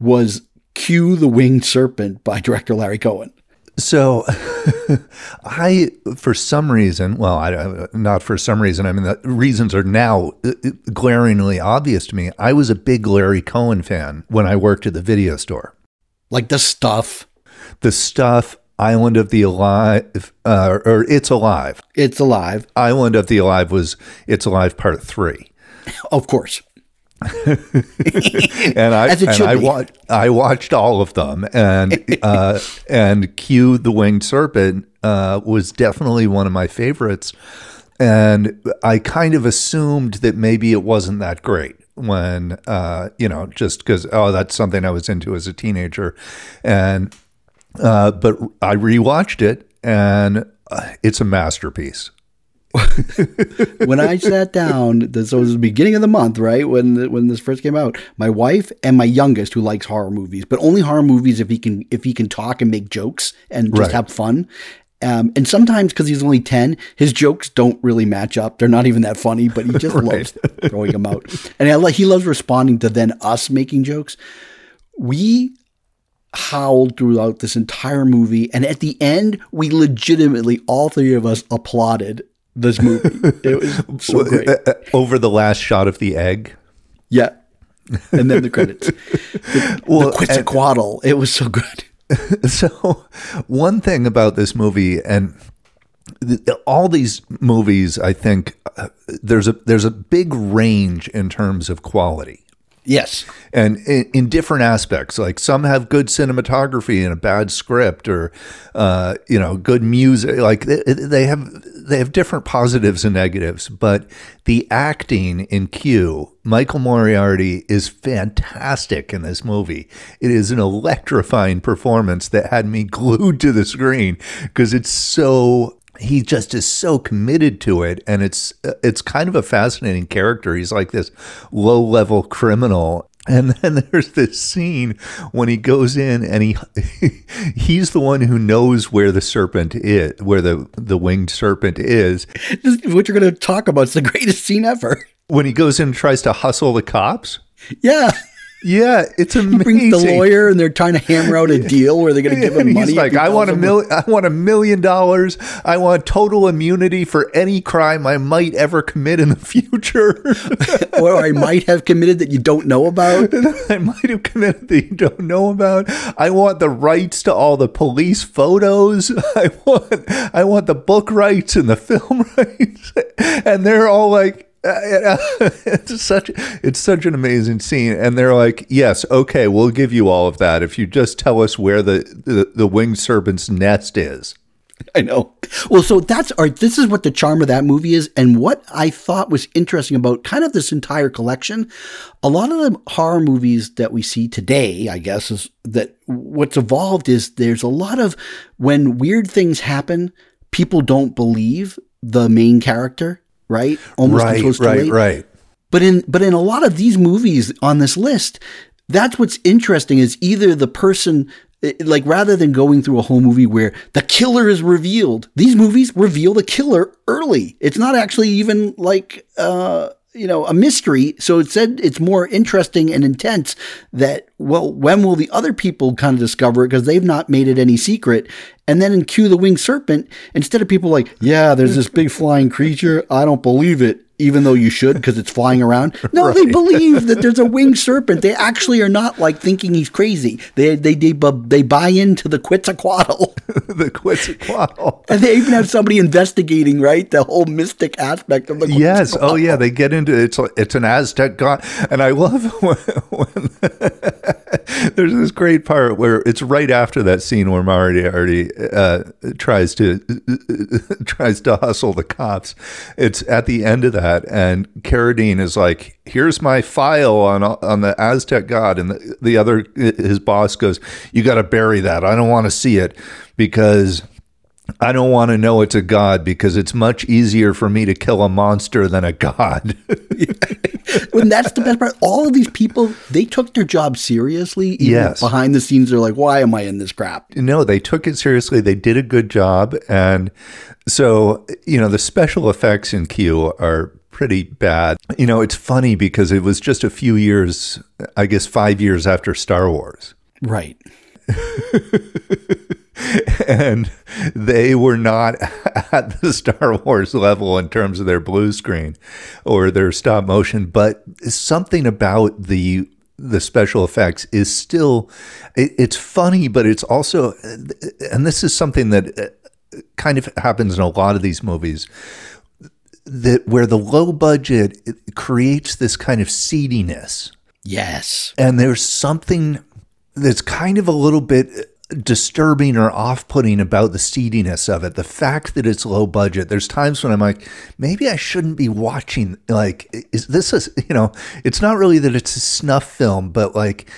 [SPEAKER 1] was Q the Winged Serpent by <laughs> director Larry Cohen.
[SPEAKER 2] So, <laughs> I, for some reason, well, I, not for some reason, I mean, the reasons are now uh, glaringly obvious to me. I was a big Larry Cohen fan when I worked at the video store.
[SPEAKER 1] Like the stuff
[SPEAKER 2] The stuff, Island of the Alive, uh, or It's Alive.
[SPEAKER 1] It's alive,
[SPEAKER 2] Island of the Alive was It's Alive Part 3.
[SPEAKER 1] of course. <laughs>
[SPEAKER 2] and I and I, wa- I watched all of them, and <laughs> uh, and Q the Winged Serpent uh, was definitely one of my favorites, and I kind of assumed that maybe it wasn't that great when uh, you know just because oh that's something I was into as a teenager, and uh, but I rewatched it and uh, it's a masterpiece. <laughs>
[SPEAKER 1] when I sat down, the- so it was the beginning of the month, right when when this first came out. My wife and my youngest, who likes horror movies, but only horror movies if he can if he can talk and make jokes and just
[SPEAKER 2] Right.
[SPEAKER 1] have fun. Um, and sometimes because he's only ten, his jokes don't really match up. They're not even that funny, but he just <laughs> loves throwing them out. And I he loves responding to then us making jokes. We howled throughout this entire movie, and at the end, we legitimately all three of us applauded this movie. It was <laughs> so great.
[SPEAKER 2] Uh, uh, Over the last shot of the egg.
[SPEAKER 1] Yeah. And then the credits. The,
[SPEAKER 2] Well,
[SPEAKER 1] the Quetzalcoatl. It was so good. <laughs>
[SPEAKER 2] So, one thing about this movie, and all these movies, I think uh, there's a there's a big range in terms of quality,
[SPEAKER 1] Yes.
[SPEAKER 2] and in, in different aspects. Like some have good cinematography and a bad script, or uh, you know, good music. Like they, they have they have different positives and negatives. But the acting in Q, Michael Moriarty is fantastic in this movie. It is an electrifying performance that had me <laughs> glued to the screen because it's so he just is so committed to it and it's it's kind of a fascinating character he's like this low level criminal and <laughs> then there's this scene when he goes in and he <laughs> he's the one who knows where the serpent is where the the winged serpent is
[SPEAKER 1] This what you're going to talk about. It's the greatest scene ever.
[SPEAKER 2] when he goes in and tries to hustle the cops
[SPEAKER 1] Yeah.
[SPEAKER 2] Yeah it's amazing
[SPEAKER 1] Brings the lawyer and they're trying to hammer out a <laughs> deal where they're going to give him money.
[SPEAKER 2] He's like,
[SPEAKER 1] he
[SPEAKER 2] I want a
[SPEAKER 1] them-
[SPEAKER 2] mil- I want a million dollars. I want total immunity for any crime I might ever commit in the future. <laughs>
[SPEAKER 1] or I might have committed that you don't know about. <laughs>
[SPEAKER 2] I might have committed that you don't know about. I want the rights to all the police photos. I want I want the book rights and the film rights. And they're all like Uh, <laughs> it's such it's such an amazing scene and they're like yes okay we'll give you all of that if you just tell us where the the, the winged serpent's nest is
[SPEAKER 1] I know. Well, so that's art. This is what the charm of that movie is, and what I thought was interesting about kind of this entire collection. A lot of the horror movies that we see today, I guess, is that what's evolved is there's a lot of when weird things happen, people don't believe the main character, right? Almost
[SPEAKER 2] right
[SPEAKER 1] too
[SPEAKER 2] right
[SPEAKER 1] late.
[SPEAKER 2] right
[SPEAKER 1] But in but in a lot of these movies on this list, that's what's interesting is either the person eh, like rather than going through a whole movie where the killer is revealed, these movies reveal the killer early. It's not actually even like uh you know a mystery so it said it's more interesting and intense that well when will the other people kind of discover it because they've not made it any secret And then in Q the Winged Serpent, instead of people like, yeah, there's this big flying creature, I don't believe it, even though you should because it's flying around. <laughs> No, right. they believe that there's a winged serpent. They actually are not like thinking he's crazy. They they they, they buy into the Quetzalcoatl. <laughs>
[SPEAKER 2] the Quetzalcoatl. <laughs>
[SPEAKER 1] and they even have somebody investigating, right? The whole mystic aspect of the
[SPEAKER 2] Yes. Oh yeah, they get into it. it's it's an Aztec god, and I love when, when <laughs> there's this great part where it's right after that scene where Moriarty uh, tries to <laughs> tries to hustle the cops. It's at the end of that that, and Carradine is like, "Here's my file on on the Aztec god," and the, the other his boss goes, "You got to bury that. I don't want to see it because." I don't want to know it's a god because it's much easier for me to kill a monster than a god. <laughs>
[SPEAKER 1] and that's the best part. All of these people, they took their job seriously.
[SPEAKER 2] yes.
[SPEAKER 1] Behind the scenes, they're like, why am I in this crap?
[SPEAKER 2] No, they took it seriously. They did a good job. And so, you know, the special effects in Q are pretty bad. You know, it's funny because it was just a few years, I guess five years after Star Wars.
[SPEAKER 1] Right. <laughs> <laughs>
[SPEAKER 2] and they were not <laughs> at the Star Wars level in terms of their blue screen or their stop motion, but something about the the special effects is still it, it's funny, but it's also and this is something that uh, kind of happens in a lot of these movies that where the low budget creates this kind of seediness.
[SPEAKER 1] Yes.
[SPEAKER 2] And there's something that's kind of a little bit disturbing or off-putting about the seediness of it the fact that it's low budget there's times when i'm like maybe i shouldn't be watching like is this a you know it's not really that it's a snuff film but like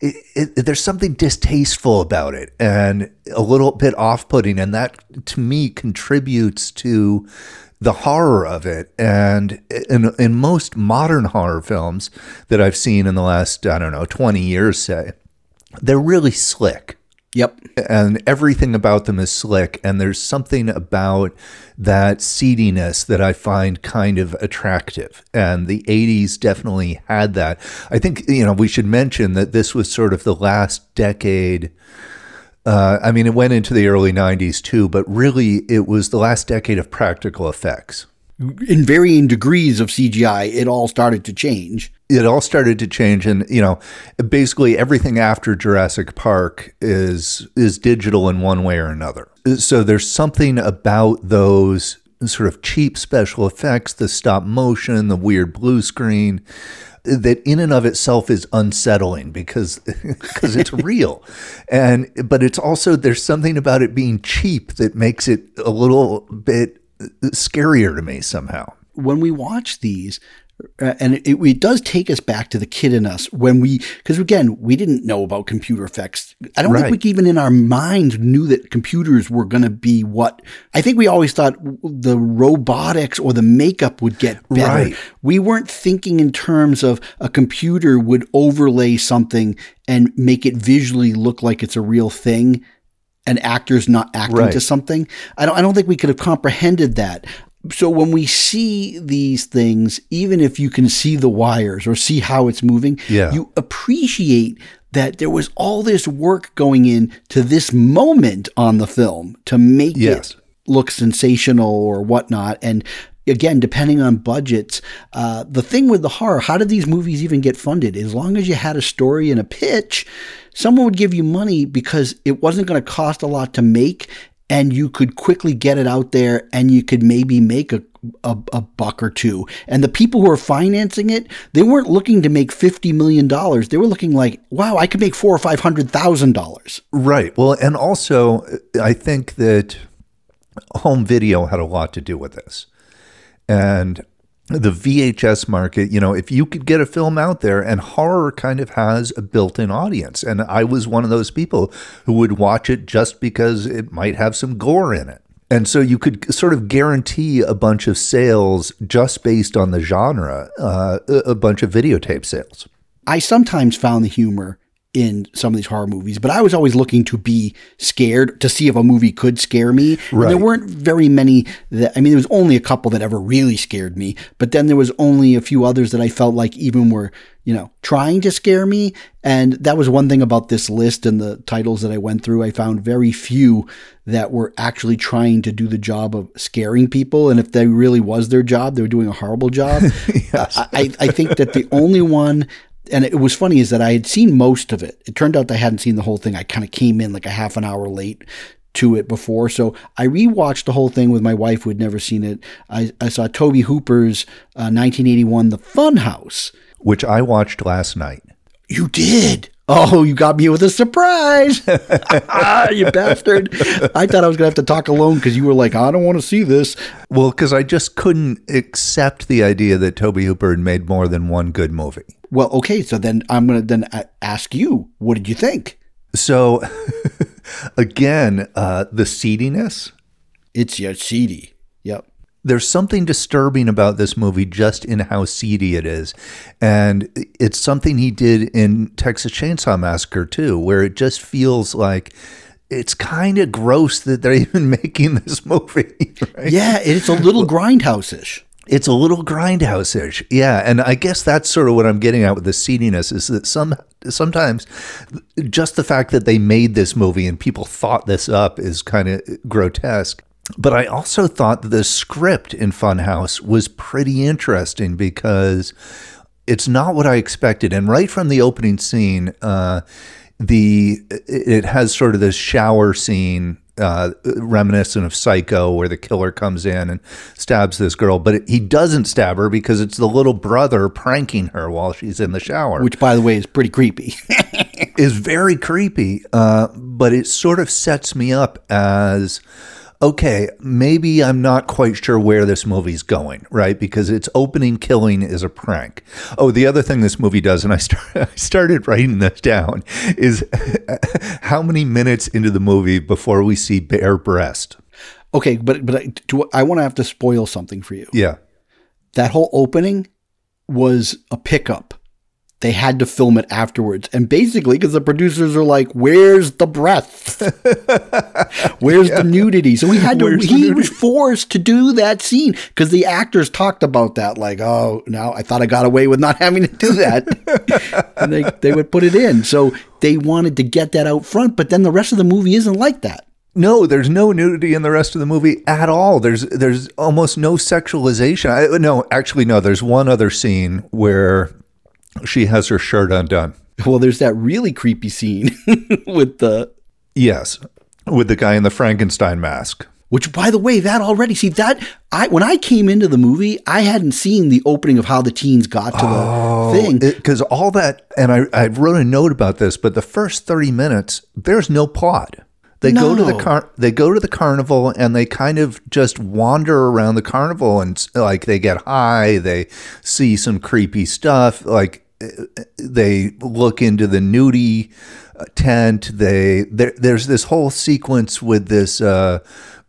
[SPEAKER 2] it, it, there's something distasteful about it and a little bit off-putting and that to me contributes to the horror of it. And in, in most modern horror films that I've seen in the last, I don't know, 20 years, say, they're really slick.
[SPEAKER 1] Yep.
[SPEAKER 2] And everything about them is slick. And there's something about that seediness that I find kind of attractive. And the 80s definitely had that. I think, you know, we should mention that this was sort of the last decade uh, I mean, it went into the early 90s too, but really it was the last decade of practical effects.
[SPEAKER 1] In varying degrees of CGI, it all started to change.
[SPEAKER 2] It all started to change, and you know, basically everything after Jurassic Park is is digital in one way or another. So there's something about those sort of cheap special effects, the stop motion, the weird blue screen, that in and of itself is unsettling because <laughs> because it's <laughs> real and but it's also there's something about it being cheap that makes it a little bit scarier to me somehow
[SPEAKER 1] when we watch these Uh, and it, it, does take us back to the kid in us when we, because again, we didn't know about computer effects. I don't right. think we even in our minds knew that computers were going to be what. I think we always thought the robotics or the makeup would get better. Right. We weren't thinking in terms of a computer would overlay something and make it visually look like it's a real thing and actors not acting right. to something. I don't I don't think we could have comprehended that so when we see these things, even if you can see the wires or see how it's moving,
[SPEAKER 2] yeah.
[SPEAKER 1] you appreciate that there was all this work going in to this moment on the film to make yes. it look sensational or whatnot. And again, depending on budgets, uh, the thing with the horror, how did these movies even get funded? As long as you had a story and a pitch, someone would give you money because it wasn't going to cost a lot to make and you could quickly get it out there and you could maybe make a, a, a, buck or two. And the people who are financing it, they weren't looking to make $50 million. They were looking like, wow, I could make four or $500,000.
[SPEAKER 2] Right. Well, and also, I think that home video had a lot to do with this. And the VHS market, you know, if you could get a film out there, and horror kind of has a built in audience. And I was one of those people who would watch it just because it might have some gore in it. And so you could sort of guarantee a bunch of sales just based on the genre, uh, a bunch of videotape sales.
[SPEAKER 1] I sometimes found the humor in some of these horror movies, but I was always looking to be scared to see if a movie could scare me. And
[SPEAKER 2] Right.
[SPEAKER 1] there weren't very many that I mean, there was only a couple that ever really scared me, but then there was only a few others that I felt like even were, you know, trying to scare me. And that was one thing about this list and the titles that I went through. I found very few that were actually trying to do the job of scaring people. And if they really was their job, they were doing a horrible job. <laughs> I, I I think that the only one and it was funny is that I had seen most of it. It turned out I hadn't seen the whole thing. I kind of came in like a half an hour late to it before. So I rewatched the whole thing with my wife who had never seen it. I, I saw Tobe Hooper's uh, 1981 The Funhouse.
[SPEAKER 2] which I watched last night.
[SPEAKER 1] You did. Oh, you got me with a surprise. <laughs> you bastard. I thought I was going to have to talk alone because you were like, I don't want to see this.
[SPEAKER 2] Well, because I just couldn't accept the idea that Tobe Hooper had made more than one good movie.
[SPEAKER 1] Well, okay. So then I'm going to then ask you, what did you think?
[SPEAKER 2] So, <laughs> again, uh, the seediness.
[SPEAKER 1] It's your CD. Yep.
[SPEAKER 2] There's something disturbing about this movie just in how seedy it is. And it's something he did in Texas Chainsaw Massacre too, where it just feels like it's kind of gross that they're <laughs> even making this <laughs> movie. Right?
[SPEAKER 1] Yeah, it's a little grindhouse ish.
[SPEAKER 2] It's a little grindhouse-ish, yeah. And I guess that's sort of what I'm getting at with the seediness is that some sometimes just the fact that they made this movie and people thought this up is kind of grotesque. But I also thought the script in Funhouse was pretty interesting because it's not what I expected. And right from the opening scene, uh, the it has sort of this shower scene uh, reminiscent of Psycho, where the killer comes in and stabs this girl, but he doesn't stab her because it's the little brother pranking her while she's in the shower,
[SPEAKER 1] which by the way is pretty creepy. <laughs>
[SPEAKER 2] is very creepy. Uh, but it sort of sets me up as okay, maybe I'm not quite sure where this movie's going, right? Because its opening killing is a prank. Oh, the other thing this movie does, and I, start, <laughs> I started writing this down, is <laughs> how many minutes into the movie before we see bare breast?
[SPEAKER 1] okay, but but I, do, I want to have to spoil something for you.
[SPEAKER 2] Yeah.
[SPEAKER 1] That whole opening was a pickup. They had to film it afterwards, and basically because the producers are like, "Where's the breath? <laughs> Where's the nudity?" So he had to.
[SPEAKER 2] Where's
[SPEAKER 1] He was forced to do that scene because the actors talked about that. Like, "Oh, now I thought I got away with not <laughs> having to do that," <laughs> and they they would put it in. So they wanted to get that out front, but then the rest of the movie isn't like that.
[SPEAKER 2] No, there's no nudity in the rest of the movie at all. There's there's almost no sexualization. I, no, actually, no. There's one other scene where she has her shirt undone.
[SPEAKER 1] Well, there's that really creepy scene <laughs> with the
[SPEAKER 2] Yes, with the guy in the Frankenstein mask.
[SPEAKER 1] which by the way, that already see that I when I came into the movie, I hadn't seen the opening of how the teens got to
[SPEAKER 2] Oh,
[SPEAKER 1] the thing.
[SPEAKER 2] Because all that, and I, I wrote a note about this, but the first 30 minutes, there's no plot. They go to the car. They go to the carnival, and they kind of just wander around the carnival, and like they get high. They see some creepy stuff. Like they look into the nudie uh, tent. They there, there's this whole sequence with this uh,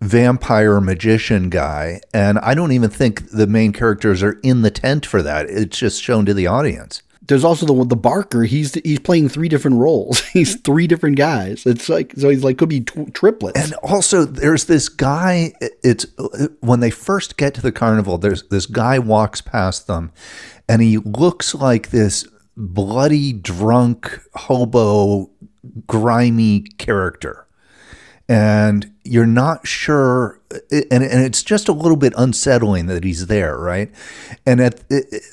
[SPEAKER 2] vampire magician guy, and I don't even think the main characters are in the tent for that. It's just shown to the audience.
[SPEAKER 1] There's also the the Barker. He's he's playing three different roles. <laughs> he's three different guys. It's like so he's like could be tw- triplets.
[SPEAKER 2] And also, there's this guy. It's when they first get to the carnival. There's this guy walks past them, and he looks like this bloody drunk hobo, grimy character, and you're not sure. And, and it's just a little bit unsettling that he's there, right? And at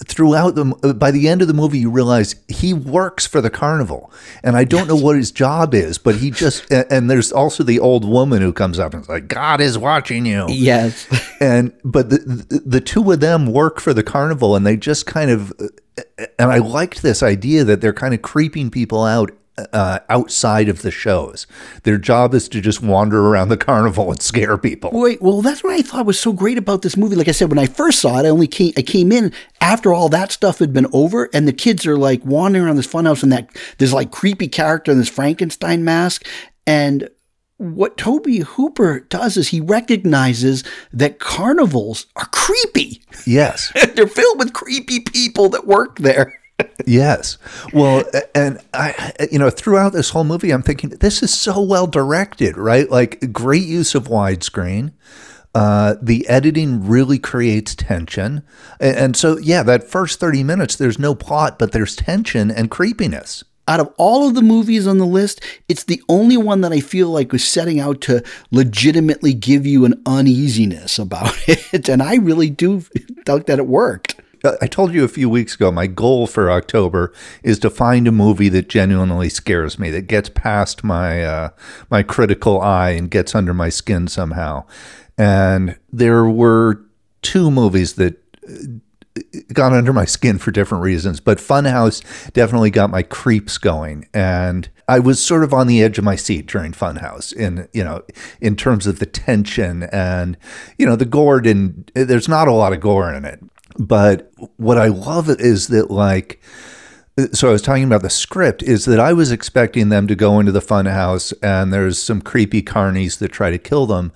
[SPEAKER 2] throughout the by the end of the movie, you realize he works for the carnival, and I don't know what his job is, but he just and, there's also the old woman who comes up and is like, "God is watching you."
[SPEAKER 1] yes. <laughs>
[SPEAKER 2] and but the, the the two of them work for the carnival and they just kind of and I liked this idea that they're kind of creeping people out uh, outside of the shows. Their job is to just wander around the carnival and scare people.
[SPEAKER 1] Wait, well, that's what I thought was so great about this movie. Like I said, when I first saw it, I only came, I came in after all that stuff had been over, and the kids are like wandering around this funhouse, and that there's like creepy character in this Frankenstein mask, and what Tobe Hooper does is he recognizes that carnivals are creepy.
[SPEAKER 2] Yes. <laughs>
[SPEAKER 1] They're filled with creepy people that work there.
[SPEAKER 2] Yes. Well, and I, you know, throughout this whole movie, I'm thinking this is so well directed, right? Like great use of widescreen. Uh, the editing really creates tension. And, and so, yeah, that first 30 minutes, there's no plot, but there's tension and creepiness.
[SPEAKER 1] Out of all of the movies on the list, it's the only one that I feel like was setting out to legitimately give you an uneasiness about <laughs> it. And I really do <laughs> doubt that it worked.
[SPEAKER 2] I told you a few weeks ago, my goal for October is to find a movie that genuinely scares me, that gets past my uh, my critical eye and gets under my skin somehow. And there were two movies that uh, got under my skin for different reasons, but Funhouse definitely got my creeps going. And I was sort of on the edge of my seat during Funhouse in, you know, in terms of the tension and, you know, the gore and there's not a lot of gore in it. But what I love is that like so I was talking about the script is that I was expecting them to go into the funhouse and there's some creepy carnies that try to kill them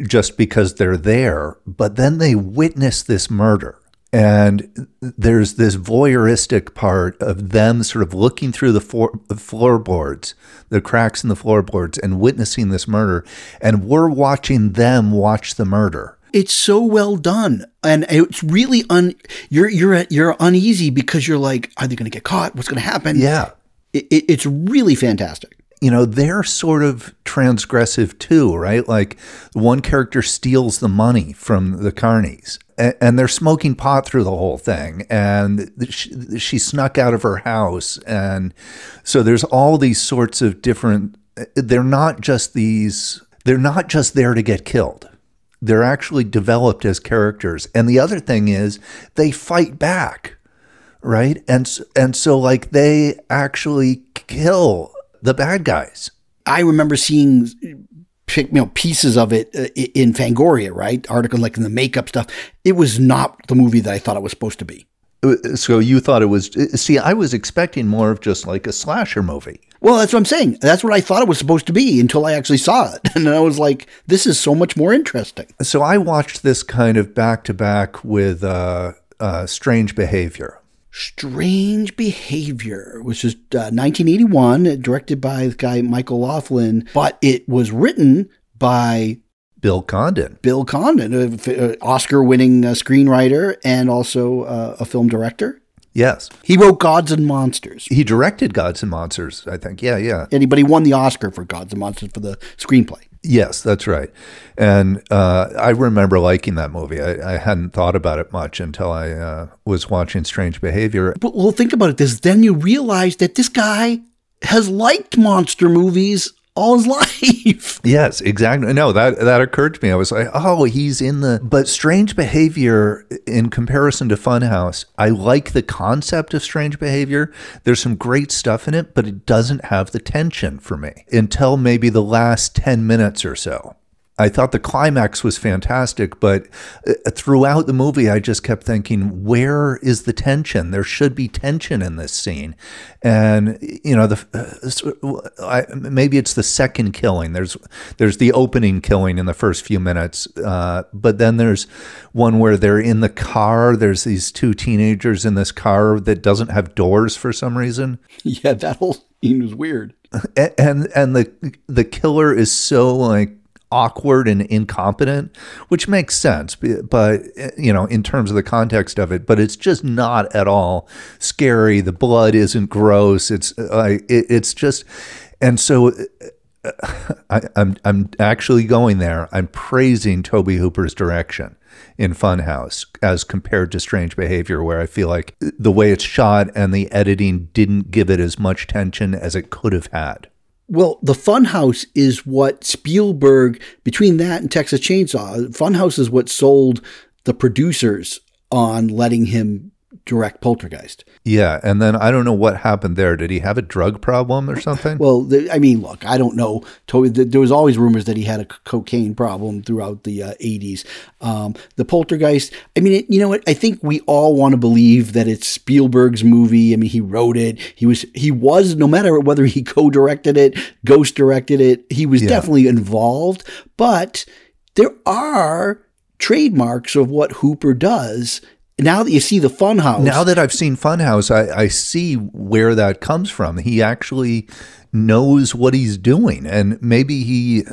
[SPEAKER 2] just because they're there, but then they witness this murder. And there's this voyeuristic part of them sort of looking through the, floor, floorboards, the cracks in the floorboards, and witnessing this murder. And we're watching them watch the murder.
[SPEAKER 1] It's so well done, and it's really un. You're you're you're uneasy because you're like, are they going to get caught? What's going to happen?
[SPEAKER 2] Yeah,
[SPEAKER 1] it, it, it's really fantastic
[SPEAKER 2] you know, they're sort of transgressive too, right? Like one character steals the money from the carnies and, and they're smoking pot through the whole thing. And she, she snuck out of her house. And so there's all these sorts of different, eh, they're not just these, they're not just there to get killed. They're actually developed as characters. And the other thing is they fight back right and and so like they actually kill the bad guys.
[SPEAKER 1] I remember seeing you know pieces of it uh, in Fangoria, right? Article like in the makeup stuff. It was not the movie that I thought it was supposed to be.
[SPEAKER 2] Uh, so you thought it was? Uh, see, I was expecting more of just like a slasher movie.
[SPEAKER 1] Well, that's what I'm saying. That's what I thought it was supposed to be until I actually saw it, <laughs> and I was like, "This is so much more interesting."
[SPEAKER 2] So I watched this kind of back to back with uh, uh, Strange Behavior,
[SPEAKER 1] Strange Behavior, which is uh, 1981, directed by the guy Michael Laughlin, but it was written by
[SPEAKER 2] Bill Condon.
[SPEAKER 1] Bill Condon, an Oscar winning uh, screenwriter and also uh, a film director.
[SPEAKER 2] Yes.
[SPEAKER 1] He wrote Gods and Monsters.
[SPEAKER 2] He directed Gods and Monsters, I think. Yeah, yeah.
[SPEAKER 1] And he, but he won the Oscar for Gods and Monsters for the screenplay.
[SPEAKER 2] Yes, that's right. And uh, I remember liking that movie. I, I, hadn't thought about it much until I uh, was watching Strange Behavior.
[SPEAKER 1] But well, think about it. This then you realize that this guy has liked monster movies all his <laughs> life.
[SPEAKER 2] Yes, exactly. No, that that occurred to me. I was like, oh, he's in the but strange behavior in comparison to Funhouse. I like the concept of strange behavior. There's some great stuff in it, but it doesn't have the tension for me until maybe the last 10 minutes or so. I thought the climax was fantastic, but uh, throughout the movie, I just kept thinking, where is the tension? There should be tension in this scene. And, you know, the uh, I, maybe it's the second killing. There's there's the opening killing in the first few minutes, uh, but then there's one where they're in the car. There's these two teenagers in this car that doesn't have doors for some reason.
[SPEAKER 1] Yeah, that whole scene was weird. <laughs>
[SPEAKER 2] And and, and the the killer is so like awkward and incompetent, which makes sense, but you know, in terms of the context of it, but it's just not at all scary. The blood isn't gross. It's uh, it, it's just, and so uh, <laughs> I, I'm I'm actually going there. I'm praising Tobe Hooper's direction in Funhouse as compared to Strange Behavior, where I feel like the way it's shot and the editing didn't give it as much tension as it could have had.
[SPEAKER 1] Well, the Funhouse is what Spielberg, between that and Texas Chainsaw, Funhouse is what sold the producers on letting him direct Poltergeist.
[SPEAKER 2] Yeah, and then I don't know what happened there. Did he have a drug problem or something?
[SPEAKER 1] well, the, I mean, look, I don't know. There was always rumors that he had a cocaine problem throughout the uh, 80s. Um, the Poltergeist, I mean, it, you know what? I think we all want to believe that it's Spielberg's movie. I mean, he wrote it. He was, he was, no matter whether he <laughs> co-directed it, ghost directed it, he was yeah. definitely involved. But there are trademarks of what Hooper does now that you see the Funhouse,
[SPEAKER 2] Now that I've seen Funhouse, I, I see where that comes from. He actually knows what he's doing, and maybe he,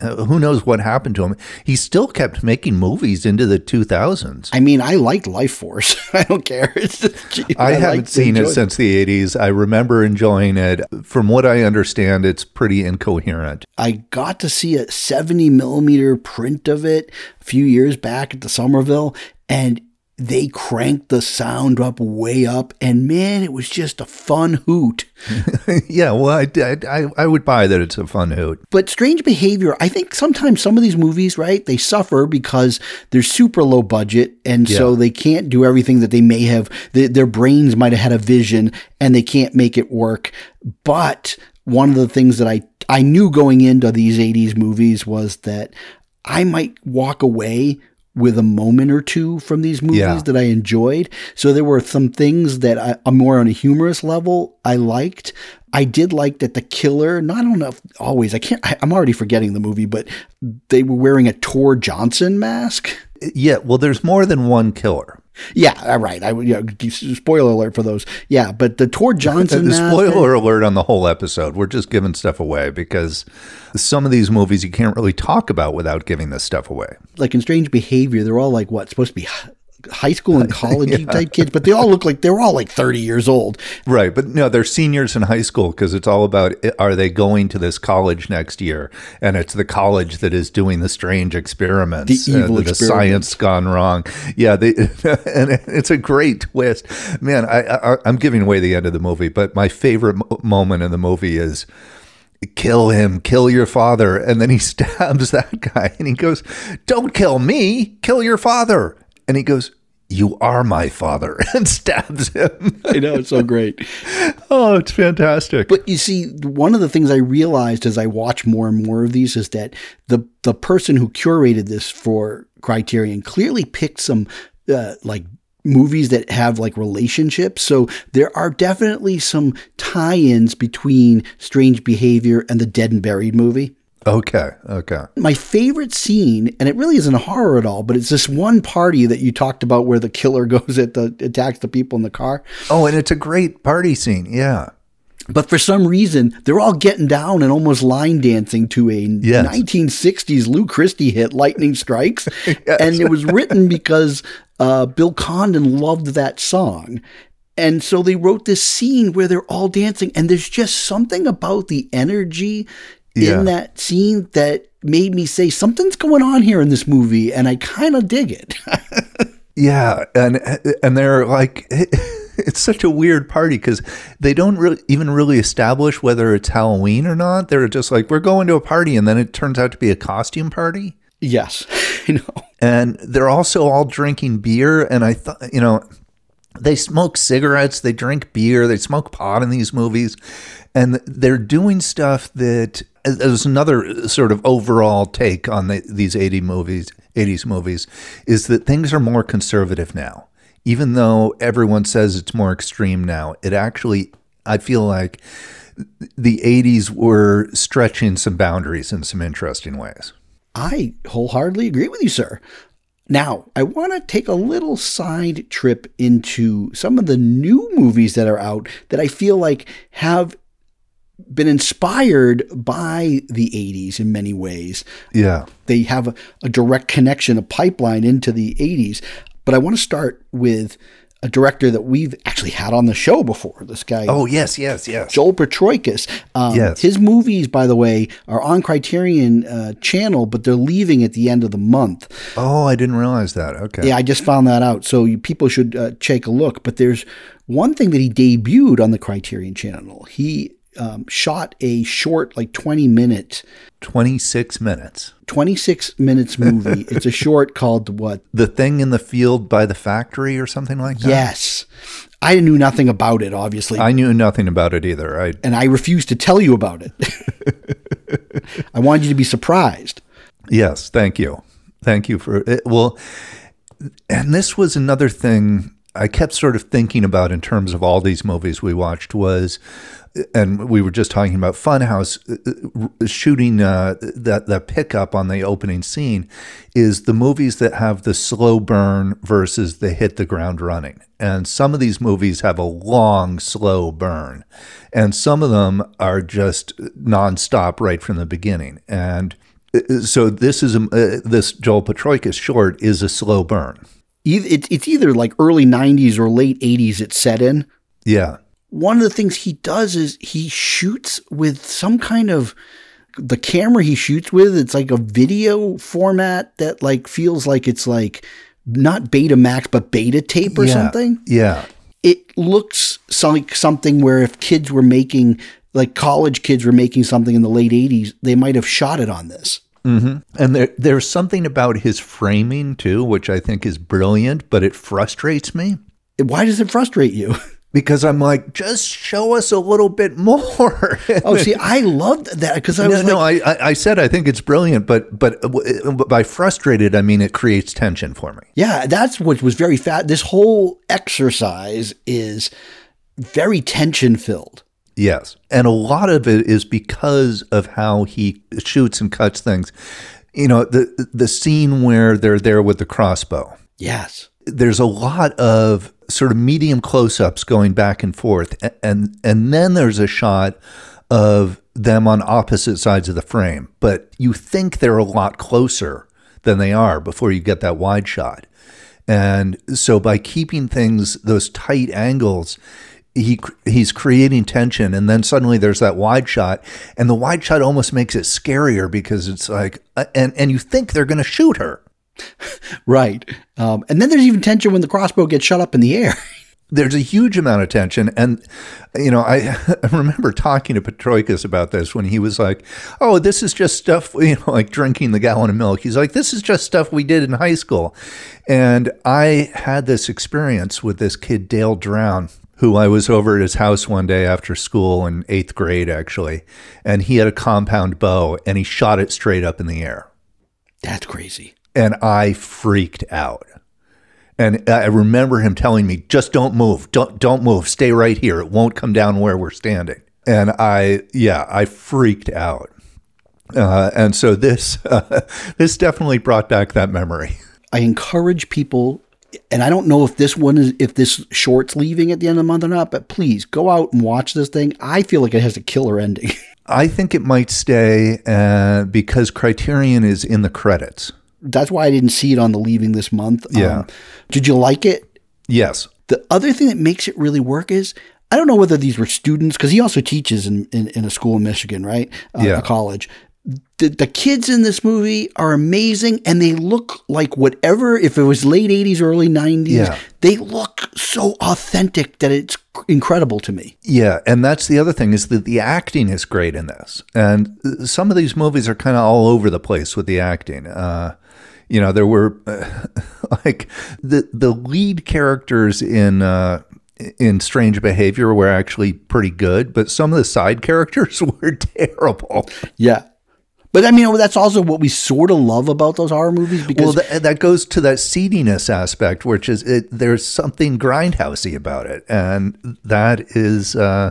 [SPEAKER 2] uh, who knows what happened to him. He still kept making movies into the 2000s.
[SPEAKER 1] I mean, I liked Lifeforce. <laughs> I don't care. Just,
[SPEAKER 2] I, haven't seen it
[SPEAKER 1] enjoyed
[SPEAKER 2] since the 80s. I remember enjoying it. From what I understand, it's pretty incoherent.
[SPEAKER 1] I got to see a 70 millimeter print of it a few years back at the Somerville, and they cranked the sound up way up, and man, it was just a fun hoot. <laughs>
[SPEAKER 2] yeah, well, I, I, I would buy that it's a fun hoot.
[SPEAKER 1] But strange behavior, I think sometimes some of these movies, right, they suffer because they're super low budget, and so they can't do everything that they may have. Their, their brains might have had a vision, and they can't make it work. But one of the things that I I knew going into these '80s movies was that I might walk away with a moment or two from these movies
[SPEAKER 2] Yeah.
[SPEAKER 1] that I enjoyed. So there were some things that I, I'm more on a humorous level I liked. I did like that the killer, not I don't know if always, I can't, I, I'm already forgetting the movie, but they were wearing a Tor Johnson mask.
[SPEAKER 2] Yeah, well, there's more than one killer.
[SPEAKER 1] Yeah, all right. I would, yeah, spoiler alert for those. Yeah, but the Tor <laughs> Johnson
[SPEAKER 2] The spoiler alert on the whole episode. We're just giving stuff away because some of these movies you can't really talk about without giving this stuff away.
[SPEAKER 1] like in Strange Behavior, they're all like what supposed to be high school and <laughs> college type kids, but they all look like they're all like 30 years old.
[SPEAKER 2] Right, but no, they're seniors in high school because it's all about are they going to this college next year, and it's the college that is doing the strange experiments,
[SPEAKER 1] The uh, evil
[SPEAKER 2] the
[SPEAKER 1] experiments.
[SPEAKER 2] science gone wrong. Yeah, they, <laughs> and it's a great twist, man. I, I I'm giving away the end of the movie, but my favorite mo- moment in the movie is kill him, kill your father. And then he <laughs> stabs that guy and he goes, Don't kill me, kill your father. And he goes, You are my father, <laughs> and stabs him.
[SPEAKER 1] I know it's so great. <laughs>
[SPEAKER 2] oh, it's fantastic.
[SPEAKER 1] But you see, one of the things I realized as I watch more and more of these is that the the person who curated this for Criterion clearly picked some uh, like movies that have like relationships. So there are definitely some tie-ins between Strange Behavior and the Dead and Buried movie.
[SPEAKER 2] Okay, okay.
[SPEAKER 1] My favorite scene, and it really isn't a horror at all, but it's this one party that you talked about where the killer <laughs> goes at the attacks the people in the car.
[SPEAKER 2] Oh, and it's a great party scene. Yeah.
[SPEAKER 1] But for some reason, they're all getting down and almost line dancing to a
[SPEAKER 2] Yes.
[SPEAKER 1] 1960s Lou Christie hit, Lightning Strikes. <laughs> And it was written because uh, Bill Condon loved that song. And so they wrote this scene where they're all dancing. And there's just something about the energy
[SPEAKER 2] Yeah.
[SPEAKER 1] in that scene that made me say, something's going on here in this movie. And I kind of dig it. <laughs>
[SPEAKER 2] Yeah, and and they're like <laughs> it's such a weird party because they don't really even really establish whether it's Halloween or not. They're just like we're going to a party, and then it turns out to be a costume party.
[SPEAKER 1] yes, <laughs> I know.
[SPEAKER 2] And they're also all drinking beer, and I thought you know they smoke cigarettes, they drink beer, they smoke pot in these movies, and they're doing stuff that as another sort of overall take on the, these 80 movies, 80s movies, is that things are more conservative now. Even though everyone says it's more extreme now, it actually, I feel like the 80s were stretching some boundaries in some interesting ways.
[SPEAKER 1] I wholeheartedly agree with you, sir. Now, I want to take a little side trip into some of the new movies that are out that I feel like have been inspired by the 80s in many ways.
[SPEAKER 2] Yeah.
[SPEAKER 1] They have a, a direct connection, a pipeline into the 80s. But I want to start with a director that we've actually had on the show before. This guy,
[SPEAKER 2] Oh, yes, yes, yes.
[SPEAKER 1] Joel Potrykus. Um,
[SPEAKER 2] Yes.
[SPEAKER 1] His movies, by the way, are on Criterion uh, Channel, but they're leaving at the end of the month.
[SPEAKER 2] Oh, I didn't realize that. Okay.
[SPEAKER 1] Yeah, I just found that out. So you, people should uh, take a look. But there's one thing that he debuted on the Criterion Channel. He um, shot a short, like 20 minute,
[SPEAKER 2] 26 minutes.
[SPEAKER 1] 26 minutes movie. <laughs> it's a short called what?
[SPEAKER 2] The thing in the field by the factory or something like that?
[SPEAKER 1] Yes. I knew nothing about it, obviously.
[SPEAKER 2] I knew nothing about it either. I
[SPEAKER 1] and I refused to tell you about it. <laughs> I wanted you to be surprised.
[SPEAKER 2] yes, thank you. Thank you for it. Well, and this was another thing I kept sort of thinking about in terms of all these movies we watched was and we were just talking about Funhouse uh, uh, shooting uh, that that pickup on the opening scene is the movies that have the slow burn versus the hit the ground running. And some of these movies have a long slow burn, and some of them are just nonstop right from the beginning. And uh, so this is a, uh, this Joel Potrykus short is a slow burn.
[SPEAKER 1] It's either like early '90s or late '80s. It's set in.
[SPEAKER 2] Yeah
[SPEAKER 1] one of the things he does is he shoots with some kind of the camera he shoots with it's like a video format that like feels like it's like not betamax but beta tape or
[SPEAKER 2] yeah,
[SPEAKER 1] something.
[SPEAKER 2] Yeah.
[SPEAKER 1] It looks like something where if kids were making like college kids were making something in the late 80s they might have shot it on this.
[SPEAKER 2] Mm-hmm. and there, there's something about his framing too which i think is brilliant but it frustrates me.
[SPEAKER 1] Why does it frustrate you <laughs>
[SPEAKER 2] because I'm like, just show us a little bit more. <laughs>
[SPEAKER 1] oh, see, I loved that because I was
[SPEAKER 2] no.
[SPEAKER 1] like,
[SPEAKER 2] I, I said I think it's brilliant, but but uh, uh, by frustrated, I mean it creates tension for me.
[SPEAKER 1] Yeah, that's what was very fat. This whole exercise is very tension filled.
[SPEAKER 2] Yes, and a lot of it is because of how he shoots and cuts things. You know, the the scene where they're there with the crossbow.
[SPEAKER 1] Yes,
[SPEAKER 2] there's a lot of sort of medium close-ups going back and forth and and then there's a shot of them on opposite sides of the frame. But you think they're a lot closer than they are before you get that wide shot. And so by keeping things those tight angles he he's creating tension and then suddenly there's that wide shot and the wide shot almost makes it scarier because it's like uh, and and you think they're going to shoot her <laughs>
[SPEAKER 1] right. Um, and then there's even tension when the crossbow gets shut up in the air. <laughs>
[SPEAKER 2] there's a huge amount of tension. And, you know, I, <laughs> I remember talking to Potrykus about this when he was like, oh, this is just stuff, you know, like drinking the gallon of milk. He's like, this is just stuff we did in high school. And I had this experience with this kid, Dale Drown, who I was over at his house one day after school in eighth grade, actually. And he had a compound bow and he shot it straight up in the air.
[SPEAKER 1] That's crazy
[SPEAKER 2] and I freaked out. And I remember him telling me, "Just don't move. Don't don't move. Stay right here. It won't come down where we're standing." And I, yeah, I freaked out. Uh, and so this uh, <laughs> this definitely brought back that memory.
[SPEAKER 1] I encourage people, and I don't know if this one is if this short's leaving at the end of the month or not, but please go out and watch this thing. I feel like it has a killer ending. <laughs>
[SPEAKER 2] I think it might stay uh, because Criterion is in the credits
[SPEAKER 1] that's why I didn't see it on the leaving this month.
[SPEAKER 2] Yeah. Um,
[SPEAKER 1] did you like it?
[SPEAKER 2] Yes.
[SPEAKER 1] The other thing that makes it really work is I don't know whether these were students because he also teaches in, in, in, a school in Michigan, right? Uh,
[SPEAKER 2] yeah.
[SPEAKER 1] A college. The, the kids in this movie are amazing and they look like whatever, if it was late 80s, early 90s,
[SPEAKER 2] yeah.
[SPEAKER 1] they look so authentic that it's incredible to me.
[SPEAKER 2] Yeah, and that's the other thing is that the acting is great in this. And some of these movies are kind of all over the place with the acting. Uh, you know, there were uh, <laughs> like the the lead characters in uh, in Strange Behavior were actually pretty good, but some of the side characters <laughs> were terrible.
[SPEAKER 1] Yeah, but I mean, that's also what we sort of love about those horror movies because
[SPEAKER 2] well, that, that goes to that seediness aspect, which is it, there's something grindhousey about it, and that is uh,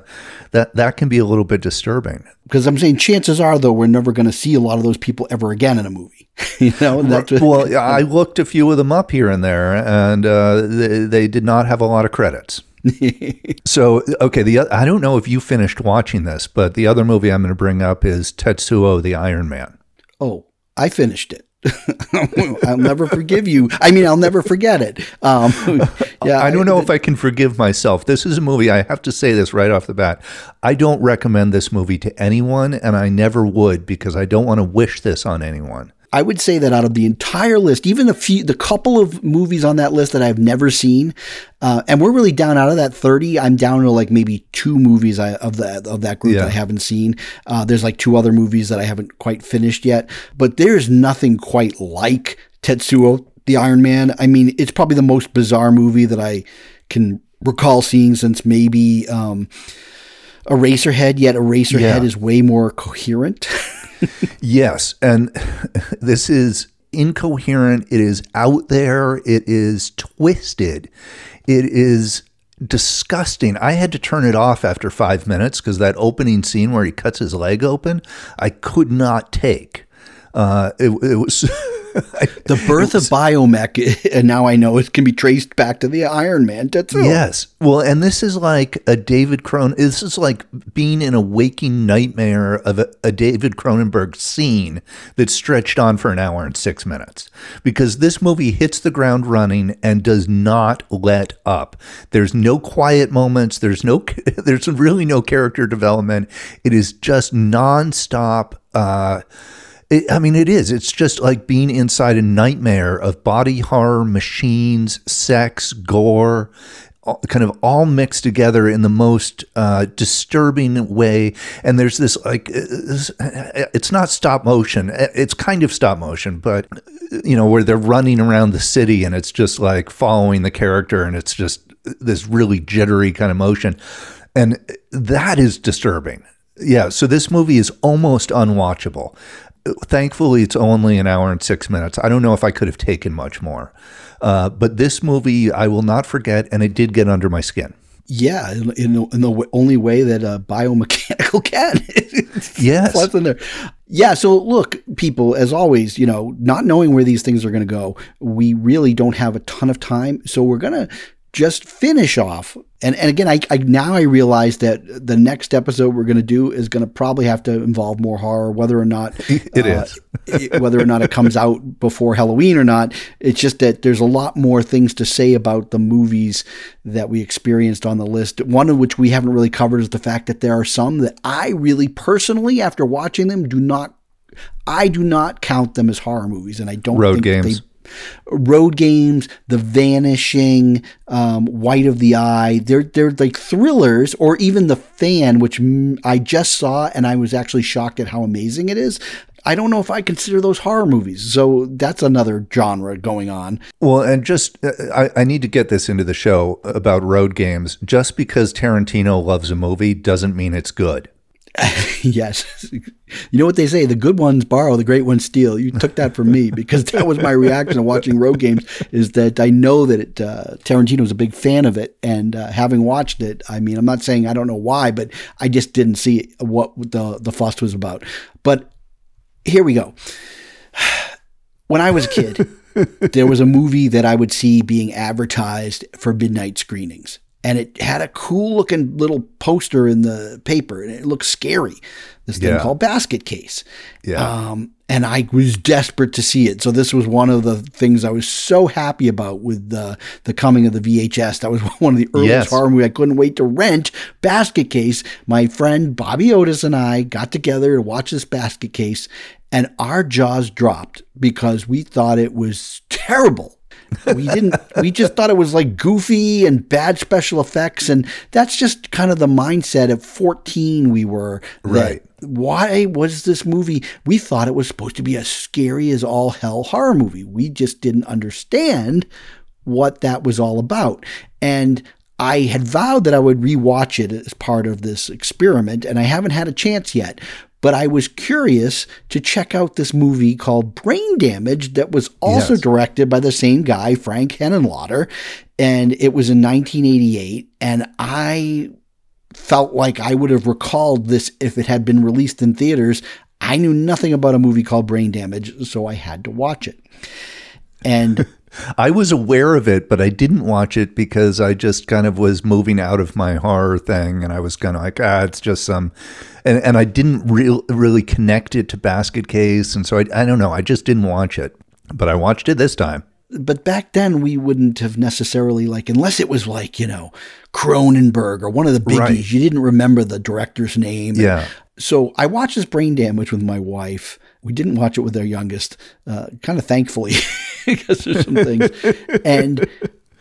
[SPEAKER 2] that that can be a little bit disturbing.
[SPEAKER 1] Because I'm saying, chances are, though, we're never going to see a lot of those people ever again in a movie. <laughs> you know,
[SPEAKER 2] that's well, <laughs> I looked a few of them up here and there, and uh, they, they did not have a lot of credits. <laughs> so okay, the I don't know if you finished watching this, but the other movie I'm going to bring up is Tetsuo the Iron Man.
[SPEAKER 1] Oh, I finished it. <laughs> I'll never forgive you. I mean, I'll never forget it. Um, <laughs>
[SPEAKER 2] yeah, I don't know I, if I can forgive myself. This is a movie. I have to say this right off the bat. I don't recommend this movie to anyone, and I never would because I don't want to wish this on anyone.
[SPEAKER 1] I would say that out of the entire list, even the few, the couple of movies on that list that I've never seen, uh, and we're really down out of that thirty. I'm down to like maybe two movies I, of that of that group yeah. that I haven't seen. Uh, there's like two other movies that I haven't quite finished yet, but there's nothing quite like Tetsuo the Iron Man. I mean, it's probably the most bizarre movie that I can recall seeing since maybe um, Eraserhead. Yet Eraserhead yeah. is way more coherent. <laughs>
[SPEAKER 2] yes. And <laughs> this is incoherent. It is out there. It is twisted. It is disgusting. I had to turn it off after five minutes because that opening scene where he cuts his leg open, I could not take. Uh, it, it was. <laughs>
[SPEAKER 1] the birth of biomech, <laughs> and now I know it can be traced back to the Iron Man tattoo.
[SPEAKER 2] Yes. Well, and this is like a David Cron. This is like being in a waking nightmare of a, a David Cronenberg scene that's stretched on for an hour and six minutes. Because this movie hits the ground running and does not let up. There's no quiet moments. There's no. <laughs> There's really no character development. It is just nonstop. Uh, it, I mean, it is. It's just like being inside a nightmare of body horror, machines, sex, gore, all, kind of all mixed together in the most uh, disturbing way. And there's this like, uh, it's not stop motion. It's kind of stop motion, but you know, where they're running around the city and it's just like following the character and it's just this really jittery kind of motion. And that is disturbing. Yeah, so this movie is almost unwatchable thankfully it's only an hour and six minutes. I don't know if i could have taken much more. Uh, but this movie i will not forget and it did get under my skin.
[SPEAKER 1] Yeah in, in, the, in the only way that a biomechanical <laughs> can
[SPEAKER 2] yes.
[SPEAKER 1] in there. Yeah so look people as always you know not knowing where these things are going to go we really don't have a ton of time. So we're going to just finish off. And, and again, I, I now I realize that the next episode we're going to do is going to probably have to involve more horror, whether or not <laughs>
[SPEAKER 2] it uh,
[SPEAKER 1] is, whether or not it comes out before Halloween or not. It's just that there's a lot more things to say about the movies that we experienced on the list. One of which we haven't really covered is the fact that there are some that I really personally, after watching them, do not I do not count them as horror movies, and I don't
[SPEAKER 2] road
[SPEAKER 1] think
[SPEAKER 2] games.
[SPEAKER 1] They, road games, The Vanishing, um, White of the Eye. They're they're like thrillers, or even The Fan, which I just saw and I was actually shocked at how amazing it is. I don't know if I consider those horror movies. So that's another genre going on.
[SPEAKER 2] Well, and just, uh, I, I, need to get this into the show about road games. Just because Tarantino loves a movie doesn't mean it's good. <laughs>
[SPEAKER 1] yes. You know what they say? The good ones borrow, the great ones steal. You took that from me <laughs> because that was my reaction to watching Road Games. Is that I know that it, uh, Tarantino was a big fan of it, and uh, having watched it, I mean, I'm not saying I don't know why, but I just didn't see what the the fuss was about. But here we go. <sighs> When I was a kid, <laughs> there was a movie that I would see being advertised for midnight screenings and it had a cool looking little poster in the paper and it looked scary. This thing yeah. called Basket Case.
[SPEAKER 2] Yeah.
[SPEAKER 1] Um, and I was desperate to see it. So this was one of the things I was so happy about with the the coming of the VHS. That was <laughs> one of the earliest yes. horror movies I couldn't wait to rent. Basket Case. My friend Bobby Otis and I got together to watch this Basket Case, and our jaws dropped because we thought it was <laughs> terrible we didn't we just thought it was like goofy and bad special effects and that's just kind of the mindset of 14 we were.
[SPEAKER 2] right.
[SPEAKER 1] why was this movie we thought it was supposed to be as scary as all hell horror movie. We just didn't understand what that was all about. And I had vowed that I would rewatch it as part of this experiment, and I haven't had a chance yet but I was curious to check out this movie called Brain Damage that was also yes. directed by the same guy, Frank Henenlotter, and it was in 1988. And I felt like I would have recalled this if it had been released in theaters. I knew nothing about a movie called Brain Damage, so I had to watch it. And <laughs>
[SPEAKER 2] I was aware of it, but I didn't watch it because I just kind of was moving out of my horror thing, and I was kind of like, ah, it's just some, and and I didn't real, really connect it to Basket Case, and so I I don't know, I just didn't watch it, but I watched it this time.
[SPEAKER 1] But back then, we wouldn't have necessarily like, unless it was like you know, Cronenberg or one of the biggies. Right. You didn't remember the director's name.
[SPEAKER 2] Yeah.
[SPEAKER 1] So I watched this Brain Damage with my wife. We didn't watch it with our youngest, uh, kind of thankfully, <laughs> because there's some things. and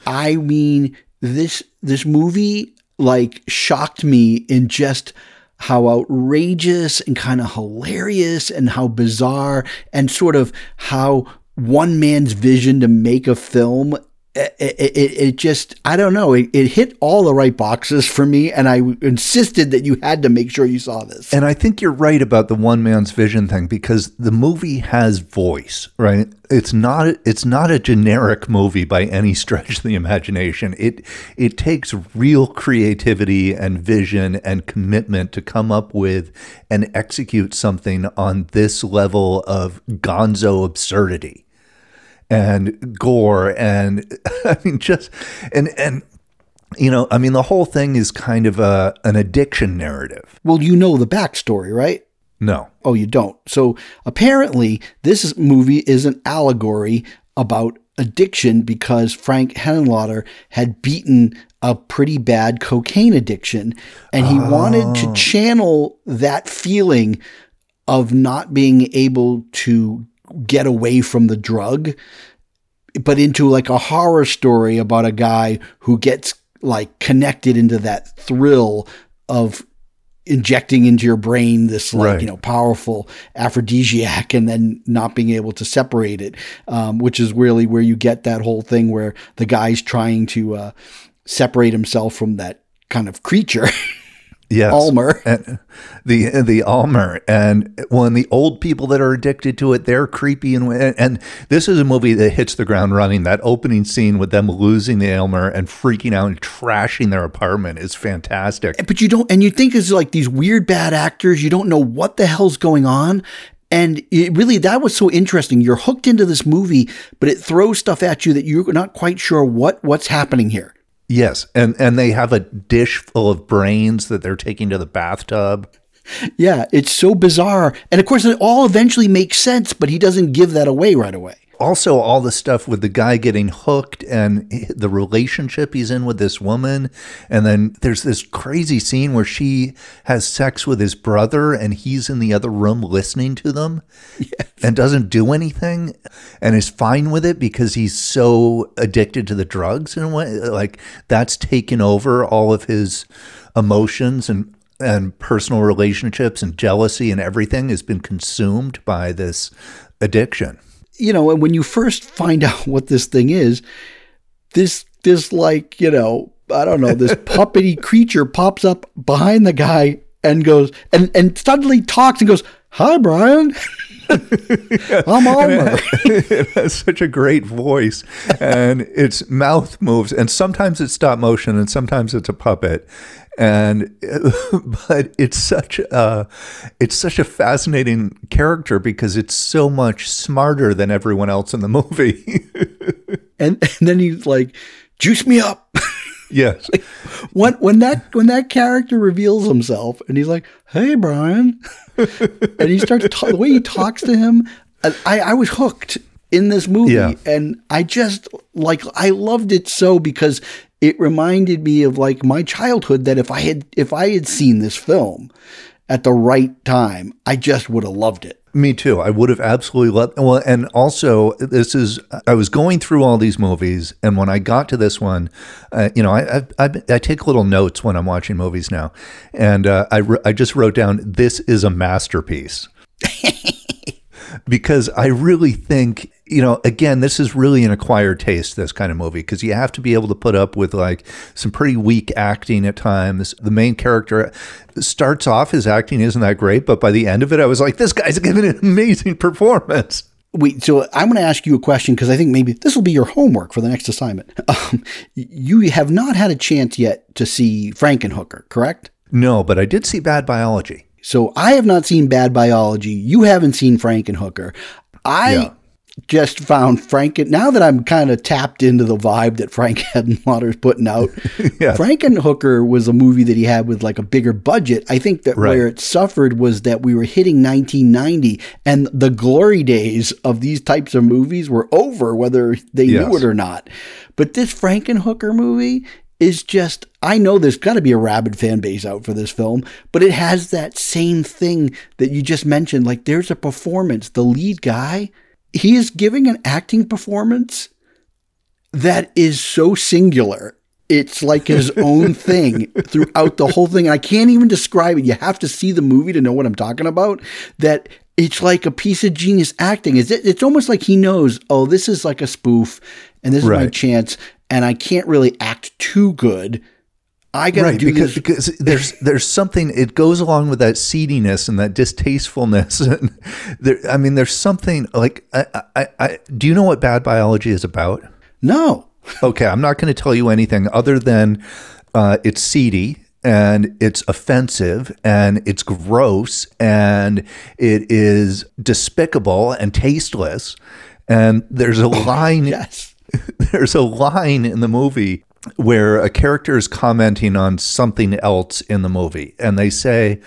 [SPEAKER 1] I mean, this this movie like shocked me in just how outrageous and kind of hilarious and how bizarre and sort of how one man's vision to make a film it, it, it just I don't know it, it hit all the right boxes for me and I insisted that you had to make sure you saw this
[SPEAKER 2] And I think you're right about the one man's vision thing because the movie has voice, right? It's not it's not a generic movie by any stretch of the imagination. It it takes real creativity and vision and commitment to come up with and execute something on this level of gonzo absurdity and gore and <laughs> I mean just and and you know I mean the whole thing is kind of a an addiction narrative.
[SPEAKER 1] well you know the backstory right
[SPEAKER 2] No.
[SPEAKER 1] Oh, you don't. So apparently, this movie is an allegory about addiction because Frank Henenlotter had beaten a pretty bad cocaine addiction and he wanted to oh. channel that feeling of not being able to get away from the drug but into like a horror story about a guy who gets like connected into that thrill of injecting into your brain this like
[SPEAKER 2] Right.
[SPEAKER 1] you know powerful aphrodisiac and then not being able to separate it um, which is really where you get that whole thing where the guy's trying to uh, separate himself from that kind of creature <laughs>
[SPEAKER 2] Yes.
[SPEAKER 1] Aylmer. <laughs>
[SPEAKER 2] And the the Aylmer and when the old people that are addicted to it, they're creepy and and this is a movie that hits the ground running. That opening scene with them losing the Aylmer and freaking out and trashing their apartment is fantastic.
[SPEAKER 1] but you don't and you think it's like these weird bad actors you don't know what the hell's going on and it really that was so interesting you're hooked into this movie but it throws stuff at you that you're not quite sure what what's happening here
[SPEAKER 2] Yes, and and they have a dish full of brains that they're taking to the bathtub.
[SPEAKER 1] yeah it's so bizarre and of course it all eventually makes sense but he doesn't give that away right away
[SPEAKER 2] also all the stuff with the guy getting hooked and the relationship he's in with this woman. And then there's this crazy scene where she has sex with his brother and he's in the other room listening to them and doesn't do anything and is fine with it because he's so addicted to the drugs and way like that's taken over all of his emotions and and personal relationships and jealousy and everything has been consumed by this addiction
[SPEAKER 1] you know and when you first find <laughs> out what this thing is this this like you know i don't know this <laughs> puppety creature pops up behind the guy and goes and and suddenly talks and goes hi brian <laughs> i'm Aylmer.
[SPEAKER 2] it has such a great voice and its mouth moves and sometimes it's stop motion and sometimes it's a puppet and <laughs> but it's such a it's such a fascinating character because it's so much smarter than everyone else in the <laughs> movie.
[SPEAKER 1] And, and then he's like juice me up. <laughs>
[SPEAKER 2] Yes.
[SPEAKER 1] When when that when that character reveals himself and he's like hey brian. And he starts ta- the way he talks to him I, I was hooked in this movie.
[SPEAKER 2] Yeah.
[SPEAKER 1] and i just like i loved it so because it reminded me of like my childhood that if i had if i had seen this film at the right time i just would have loved it
[SPEAKER 2] Me too. I would have absolutely loved. Well, and also this is. I was going through all these movies, and when I got to this one, uh, you know, I, I I I take little notes when I'm watching movies now, and uh, I I just wrote down this is a masterpiece. <laughs> because I really think, you know, again, this is really an acquired taste, this kind of movie, because you have to be able to put up with like some pretty weak acting at times. The main character starts off, his acting isn't that great, but by the end of it, I was like, this guy's giving an amazing performance.
[SPEAKER 1] Wait, so I'm going to ask you a question because I think maybe this will be your homework for the next assignment. <laughs> Um, you have not had a chance yet to see Frankenhooker, correct?
[SPEAKER 2] No, but I did see Bad Biology.
[SPEAKER 1] So I have not seen Bad Biology. You haven't seen Frankenhooker. I
[SPEAKER 2] Yeah.
[SPEAKER 1] Just found Franken. Now that I'm kind of tapped into the vibe that Frank <laughs> Henenlotter's putting out, <laughs>
[SPEAKER 2] Yeah.
[SPEAKER 1] Frankenhooker was a movie that he had with like a bigger budget. I think that
[SPEAKER 2] Right.
[SPEAKER 1] where it suffered was that we were hitting 1990 and the glory days of these types of movies were over, whether they
[SPEAKER 2] Yes.
[SPEAKER 1] knew it or not. But this Frankenhooker movie is just I know there's got to be a rabid fan base out for this film, but it has that same thing that you just mentioned like there's a performance, the lead guy, he is giving an acting performance that is so singular. It's like his <laughs> own thing throughout the whole thing. I can't even describe it. You have to see the movie to know what I'm talking about. That it's like a piece of genius acting. It's it's almost like he knows, oh, this is like a spoof, and this is my chance, and I can't really act too good. I gotta
[SPEAKER 2] right
[SPEAKER 1] do
[SPEAKER 2] because,
[SPEAKER 1] this.
[SPEAKER 2] because there's <laughs> there's something it goes along with that seediness and that distastefulness. <laughs> And there i mean there's something like I, I, I do you know what bad biology is about?
[SPEAKER 1] No,
[SPEAKER 2] okay i'm not going to tell you anything other than uh, it's seedy and it's offensive and it's gross and it is despicable and tasteless. And there's a line
[SPEAKER 1] yes, <laughs>
[SPEAKER 2] there's a line in the movie where a character is commenting on something else in the movie and they say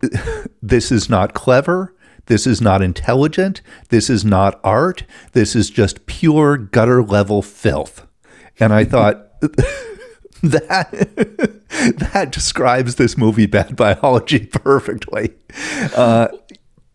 [SPEAKER 2] <laughs> this is not clever. This is not intelligent. This is not art. This is just pure gutter level filth. And i thought <laughs> that <laughs> that describes this movie bad biology perfectly. Uh,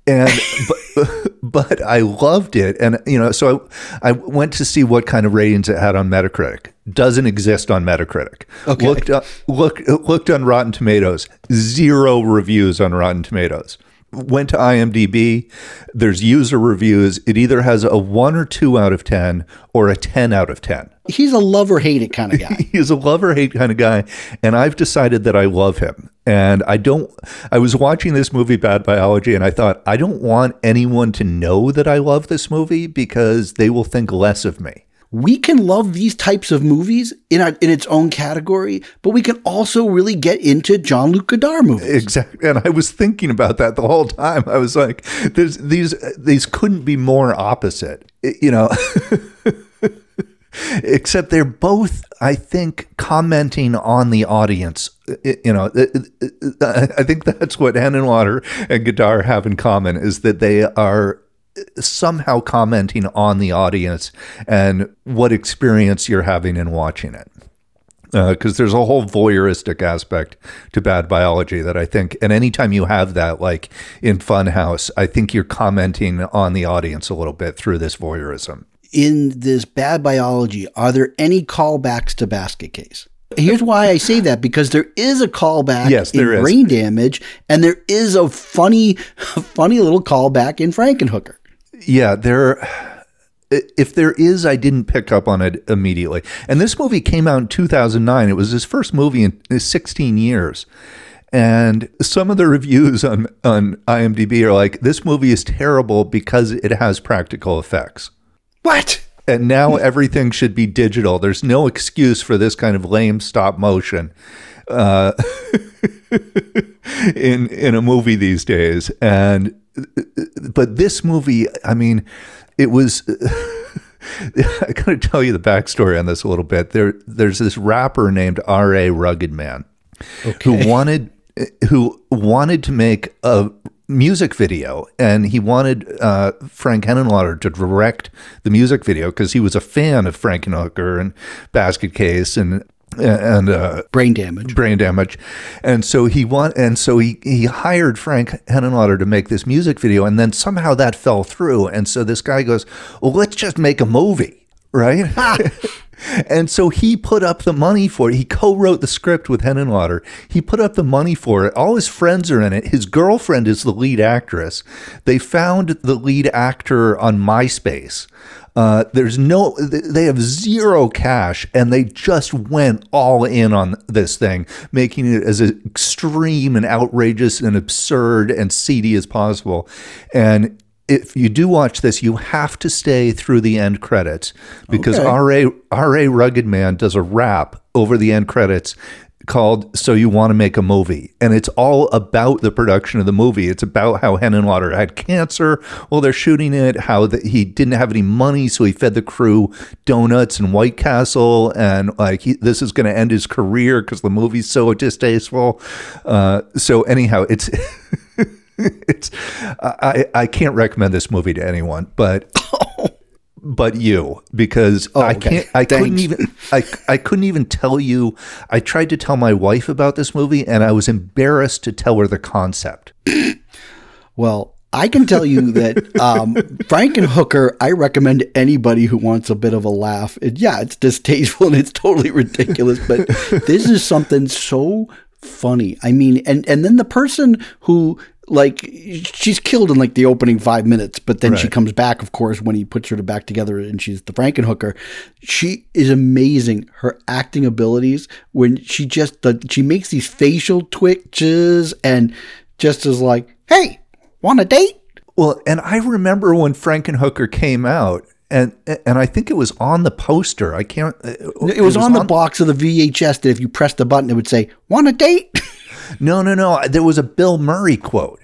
[SPEAKER 2] and but, <laughs> but I loved it, and you know, so I, I went to see what kind of ratings it had on Metacritic. Doesn't exist on Metacritic.
[SPEAKER 1] Okay.
[SPEAKER 2] Looked up, look looked on Rotten Tomatoes. Zero reviews on Rotten Tomatoes. Went to IMDb. There's user reviews. It either has a one or two out of ten or a ten out of ten.
[SPEAKER 1] he's a love or hate it kind of <laughs> guy.
[SPEAKER 2] He's a love or hate kind of guy, and I've decided that I love him. And I don't. I was watching this movie, Bad Biology, and I thought I don't want anyone to know that I love this movie because they will think less of me.
[SPEAKER 1] We can love these types of movies in a, in its own category, but we can also really get into Jean-Luc Godard movies.
[SPEAKER 2] Exactly, and I was thinking about that the whole time. I was like, "There's these these couldn't be more opposite," you know. <laughs> Except they're both, I think, commenting on the audience. You know, I think that's what Henenlotter and Godard have in common is that they are somehow commenting on the audience and what experience you're having in watching it uh, because there's a whole voyeuristic aspect to bad biology that I think, and anytime you have that, like in Funhouse, I think you're commenting on the audience a little bit through this voyeurism.
[SPEAKER 1] in this bad biology, are there any callbacks to Basket Case? Here's why I say that because there is a callback
[SPEAKER 2] Yes,
[SPEAKER 1] in. Brain Damage, and there is a funny, <laughs> funny little callback in Frankenhooker.
[SPEAKER 2] Yeah, there. If there is, I didn't pick up on it immediately. And this movie came out in 2009. It was his first movie in 16 years. And some of the <laughs> reviews on, on IMDb are like, this movie is terrible because it has practical effects.
[SPEAKER 1] What?
[SPEAKER 2] and now <laughs> everything should be digital. There's no excuse for this kind of lame stop motion uh, <laughs> in in a movie these days. And but this movie, I mean, it was. <laughs> I got to tell you the backstory on this a little bit. There, there's this rapper named R.A. Rugged Man who wanted who wanted to make a music video, and he wanted uh, Frank Henenlotter to direct the music video because he was a fan of Frankenhooker and Basket Case and and uh,
[SPEAKER 1] Brain Damage.
[SPEAKER 2] brain damage, and so he want and so he he hired Frank Henenlotter to make this music video, and then somehow that fell through, and so this guy goes, "Well, let's just make a movie." Right, <laughs> and so he put up the money for it. He co-wrote the script with Henenlotter. He put up the money for it. All his friends are in it. His girlfriend is the lead actress. They found the lead actor on MySpace. Uh, there's no, they have zero cash, and they just went all in on this thing, making it as extreme and outrageous and absurd and seedy as possible. And if you do watch this, you have to stay through the end credits because
[SPEAKER 1] Okay.
[SPEAKER 2] RA RA Rugged Man does a rap over the end credits called "So You Want to Make a Movie," and it's all about the production of the movie. It's about how Henenlotter had cancer while they're shooting it, how that he didn't have any money, so he fed the crew donuts and White Castle, and like he, this is going to end his career because the movie's so distasteful. Uh, so anyhow, it's. <laughs> it's I, I can't recommend this movie to anyone, but <laughs> but you because I
[SPEAKER 1] okay.
[SPEAKER 2] can't I couldn't even I I couldn't even tell you I tried to tell my wife about this movie and I was embarrassed to tell her the concept.
[SPEAKER 1] Well, I can tell you that um, Frankenhooker, I recommend to anybody who wants a bit of a laugh. It, yeah, it's distasteful and it's totally ridiculous, but this is something so funny. I mean, and and then the person who like she's killed in like the opening five minutes, but then she comes back, of course, when he puts her to back together and she's the Frankenhooker. She is amazing. Her acting abilities when she just the, she makes these facial twitches and just is like, "Hey, want a date?"
[SPEAKER 2] Well, and I remember when Frankenhooker came out, and and I think it was on the poster. I can't.
[SPEAKER 1] Uh, it was, on the box of the VHS that if you pressed the button, it would say, "Want a date?" <laughs>
[SPEAKER 2] No, no, no. There was a Bill Murray quote.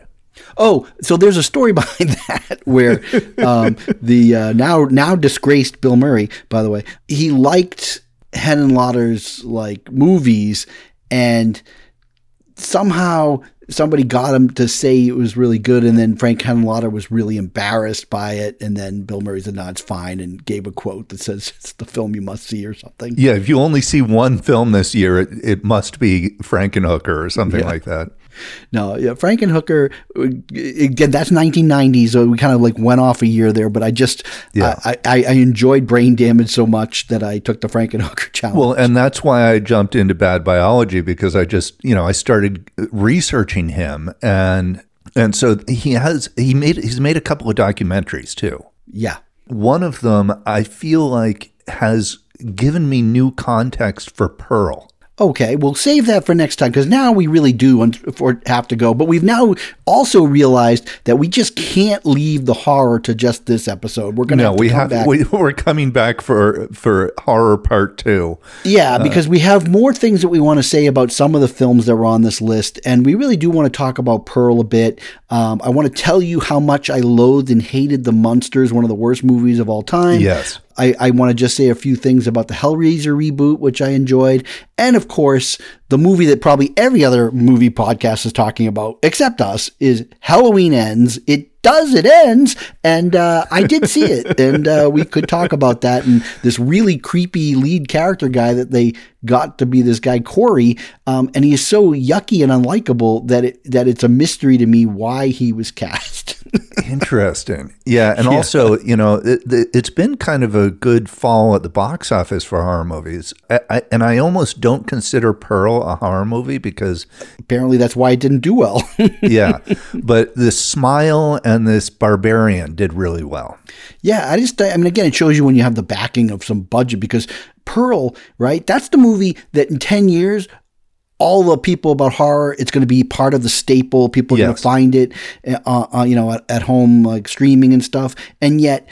[SPEAKER 1] Oh, so there's a story <laughs> behind that where um, the uh, now now disgraced Bill Murray, by the way, he liked Henenlotter's like movies, and somehow somebody got him to say it was really good, and then Frank Henenlotter was really embarrassed by it, and then Bill Murray said, "No, it's fine," and gave a quote that says it's the film you must see or something.
[SPEAKER 2] Yeah, if you only see one film this year, it, it must be Frankenhooker or something like that.
[SPEAKER 1] No, yeah, Frankenhooker. Again, that's 1990s. So we kind of like went off a year there, but I just
[SPEAKER 2] Yeah.
[SPEAKER 1] I, I, I enjoyed Brain Damage so much that I took the Frankenhooker <laughs> challenge.
[SPEAKER 2] Well, and that's why I jumped into bad biology because I just, you know, I started researching him and and so he has he made he's made a couple of documentaries too.
[SPEAKER 1] yeah,
[SPEAKER 2] One of them I feel like has given me new context for Pearl.
[SPEAKER 1] Okay, we'll save that for next time because now we really do have to go. But we've now also realized that we just can't leave the horror to just this episode. We're going to
[SPEAKER 2] No,
[SPEAKER 1] have to
[SPEAKER 2] we
[SPEAKER 1] come
[SPEAKER 2] have
[SPEAKER 1] back.
[SPEAKER 2] we, <laughs> we're coming back for for horror part 2.
[SPEAKER 1] Yeah, because we have more things that we want to say about some of the films that were on this list, and we really do want to talk about Pearl a bit. Um, I want to tell you how much I loathed and hated The Munsters, one of the worst movies of all time.
[SPEAKER 2] Yes.
[SPEAKER 1] I, I want to just say a few things about the Hellraiser reboot, which I enjoyed. And of course, the movie that probably every other movie podcast is talking about, except us, is Halloween Ends. It does, it ends. And uh, I did see it. <laughs> And uh, we could talk about that. And this really creepy lead character guy that they got to be this guy, Corey. Um, and he is so yucky and unlikable that, it, that it's a mystery to me why he was <laughs> cast.
[SPEAKER 2] Interesting. Yeah, and also, you know, it, it's been kind of a good fall at the box office for horror movies. I, I, and I almost don't consider Pearl a horror movie because,
[SPEAKER 1] Apparently, that's why it didn't do well. <laughs>
[SPEAKER 2] yeah, but the Smile and this Barbarian did really well.
[SPEAKER 1] Yeah, I just, I mean, again, it shows you when you have the backing of some budget because Pearl, right? That's the movie that in 10 years, all the people about horror, it's going to be part of the staple. People are going to find it, uh, uh, you know, at, at home, like streaming and stuff. And yet,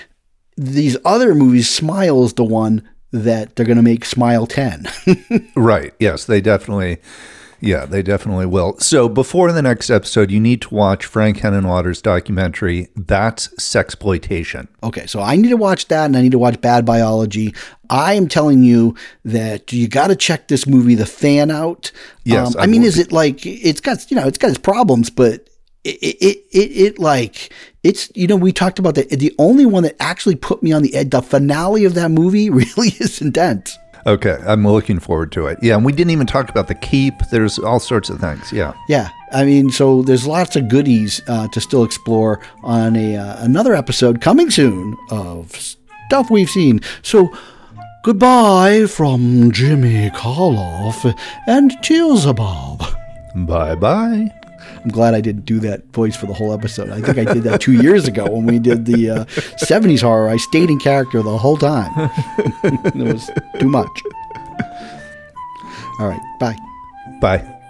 [SPEAKER 1] these other movies, Smile is the one that they're going to make Smile 10. <laughs>
[SPEAKER 2] Right. Yes, they definitely. Yeah, they definitely will. So before the next episode, you need to watch Frank Henenlotter's documentary. That's sexploitation.
[SPEAKER 1] Okay, so I need to watch that and I need to watch Bad Biology. I am telling you that you got to check this movie, The Fan, out.
[SPEAKER 2] Yes,
[SPEAKER 1] Um,
[SPEAKER 2] I
[SPEAKER 1] I mean, is it like it's got you know it's got its problems, but it it, it it it like it's you know we talked about that. The only one that actually put me on the edge, the finale of that movie, <laughs> really is intense.
[SPEAKER 2] Okay, I'm looking forward to it. Yeah, and we didn't even talk about the keep. There's all sorts of things. Yeah.
[SPEAKER 1] Yeah, I mean, so there's lots of goodies uh, to still explore on a uh, another episode coming soon of stuff we've seen. So goodbye from Jimmy Karloff and Beelzebub.
[SPEAKER 2] Bye bye.
[SPEAKER 1] I'm glad I didn't do that voice for the whole episode. I think I did that two years ago when we did the uh, 70s horror. I stayed in character the whole time. <laughs> it was too much. All right, bye.
[SPEAKER 2] Bye.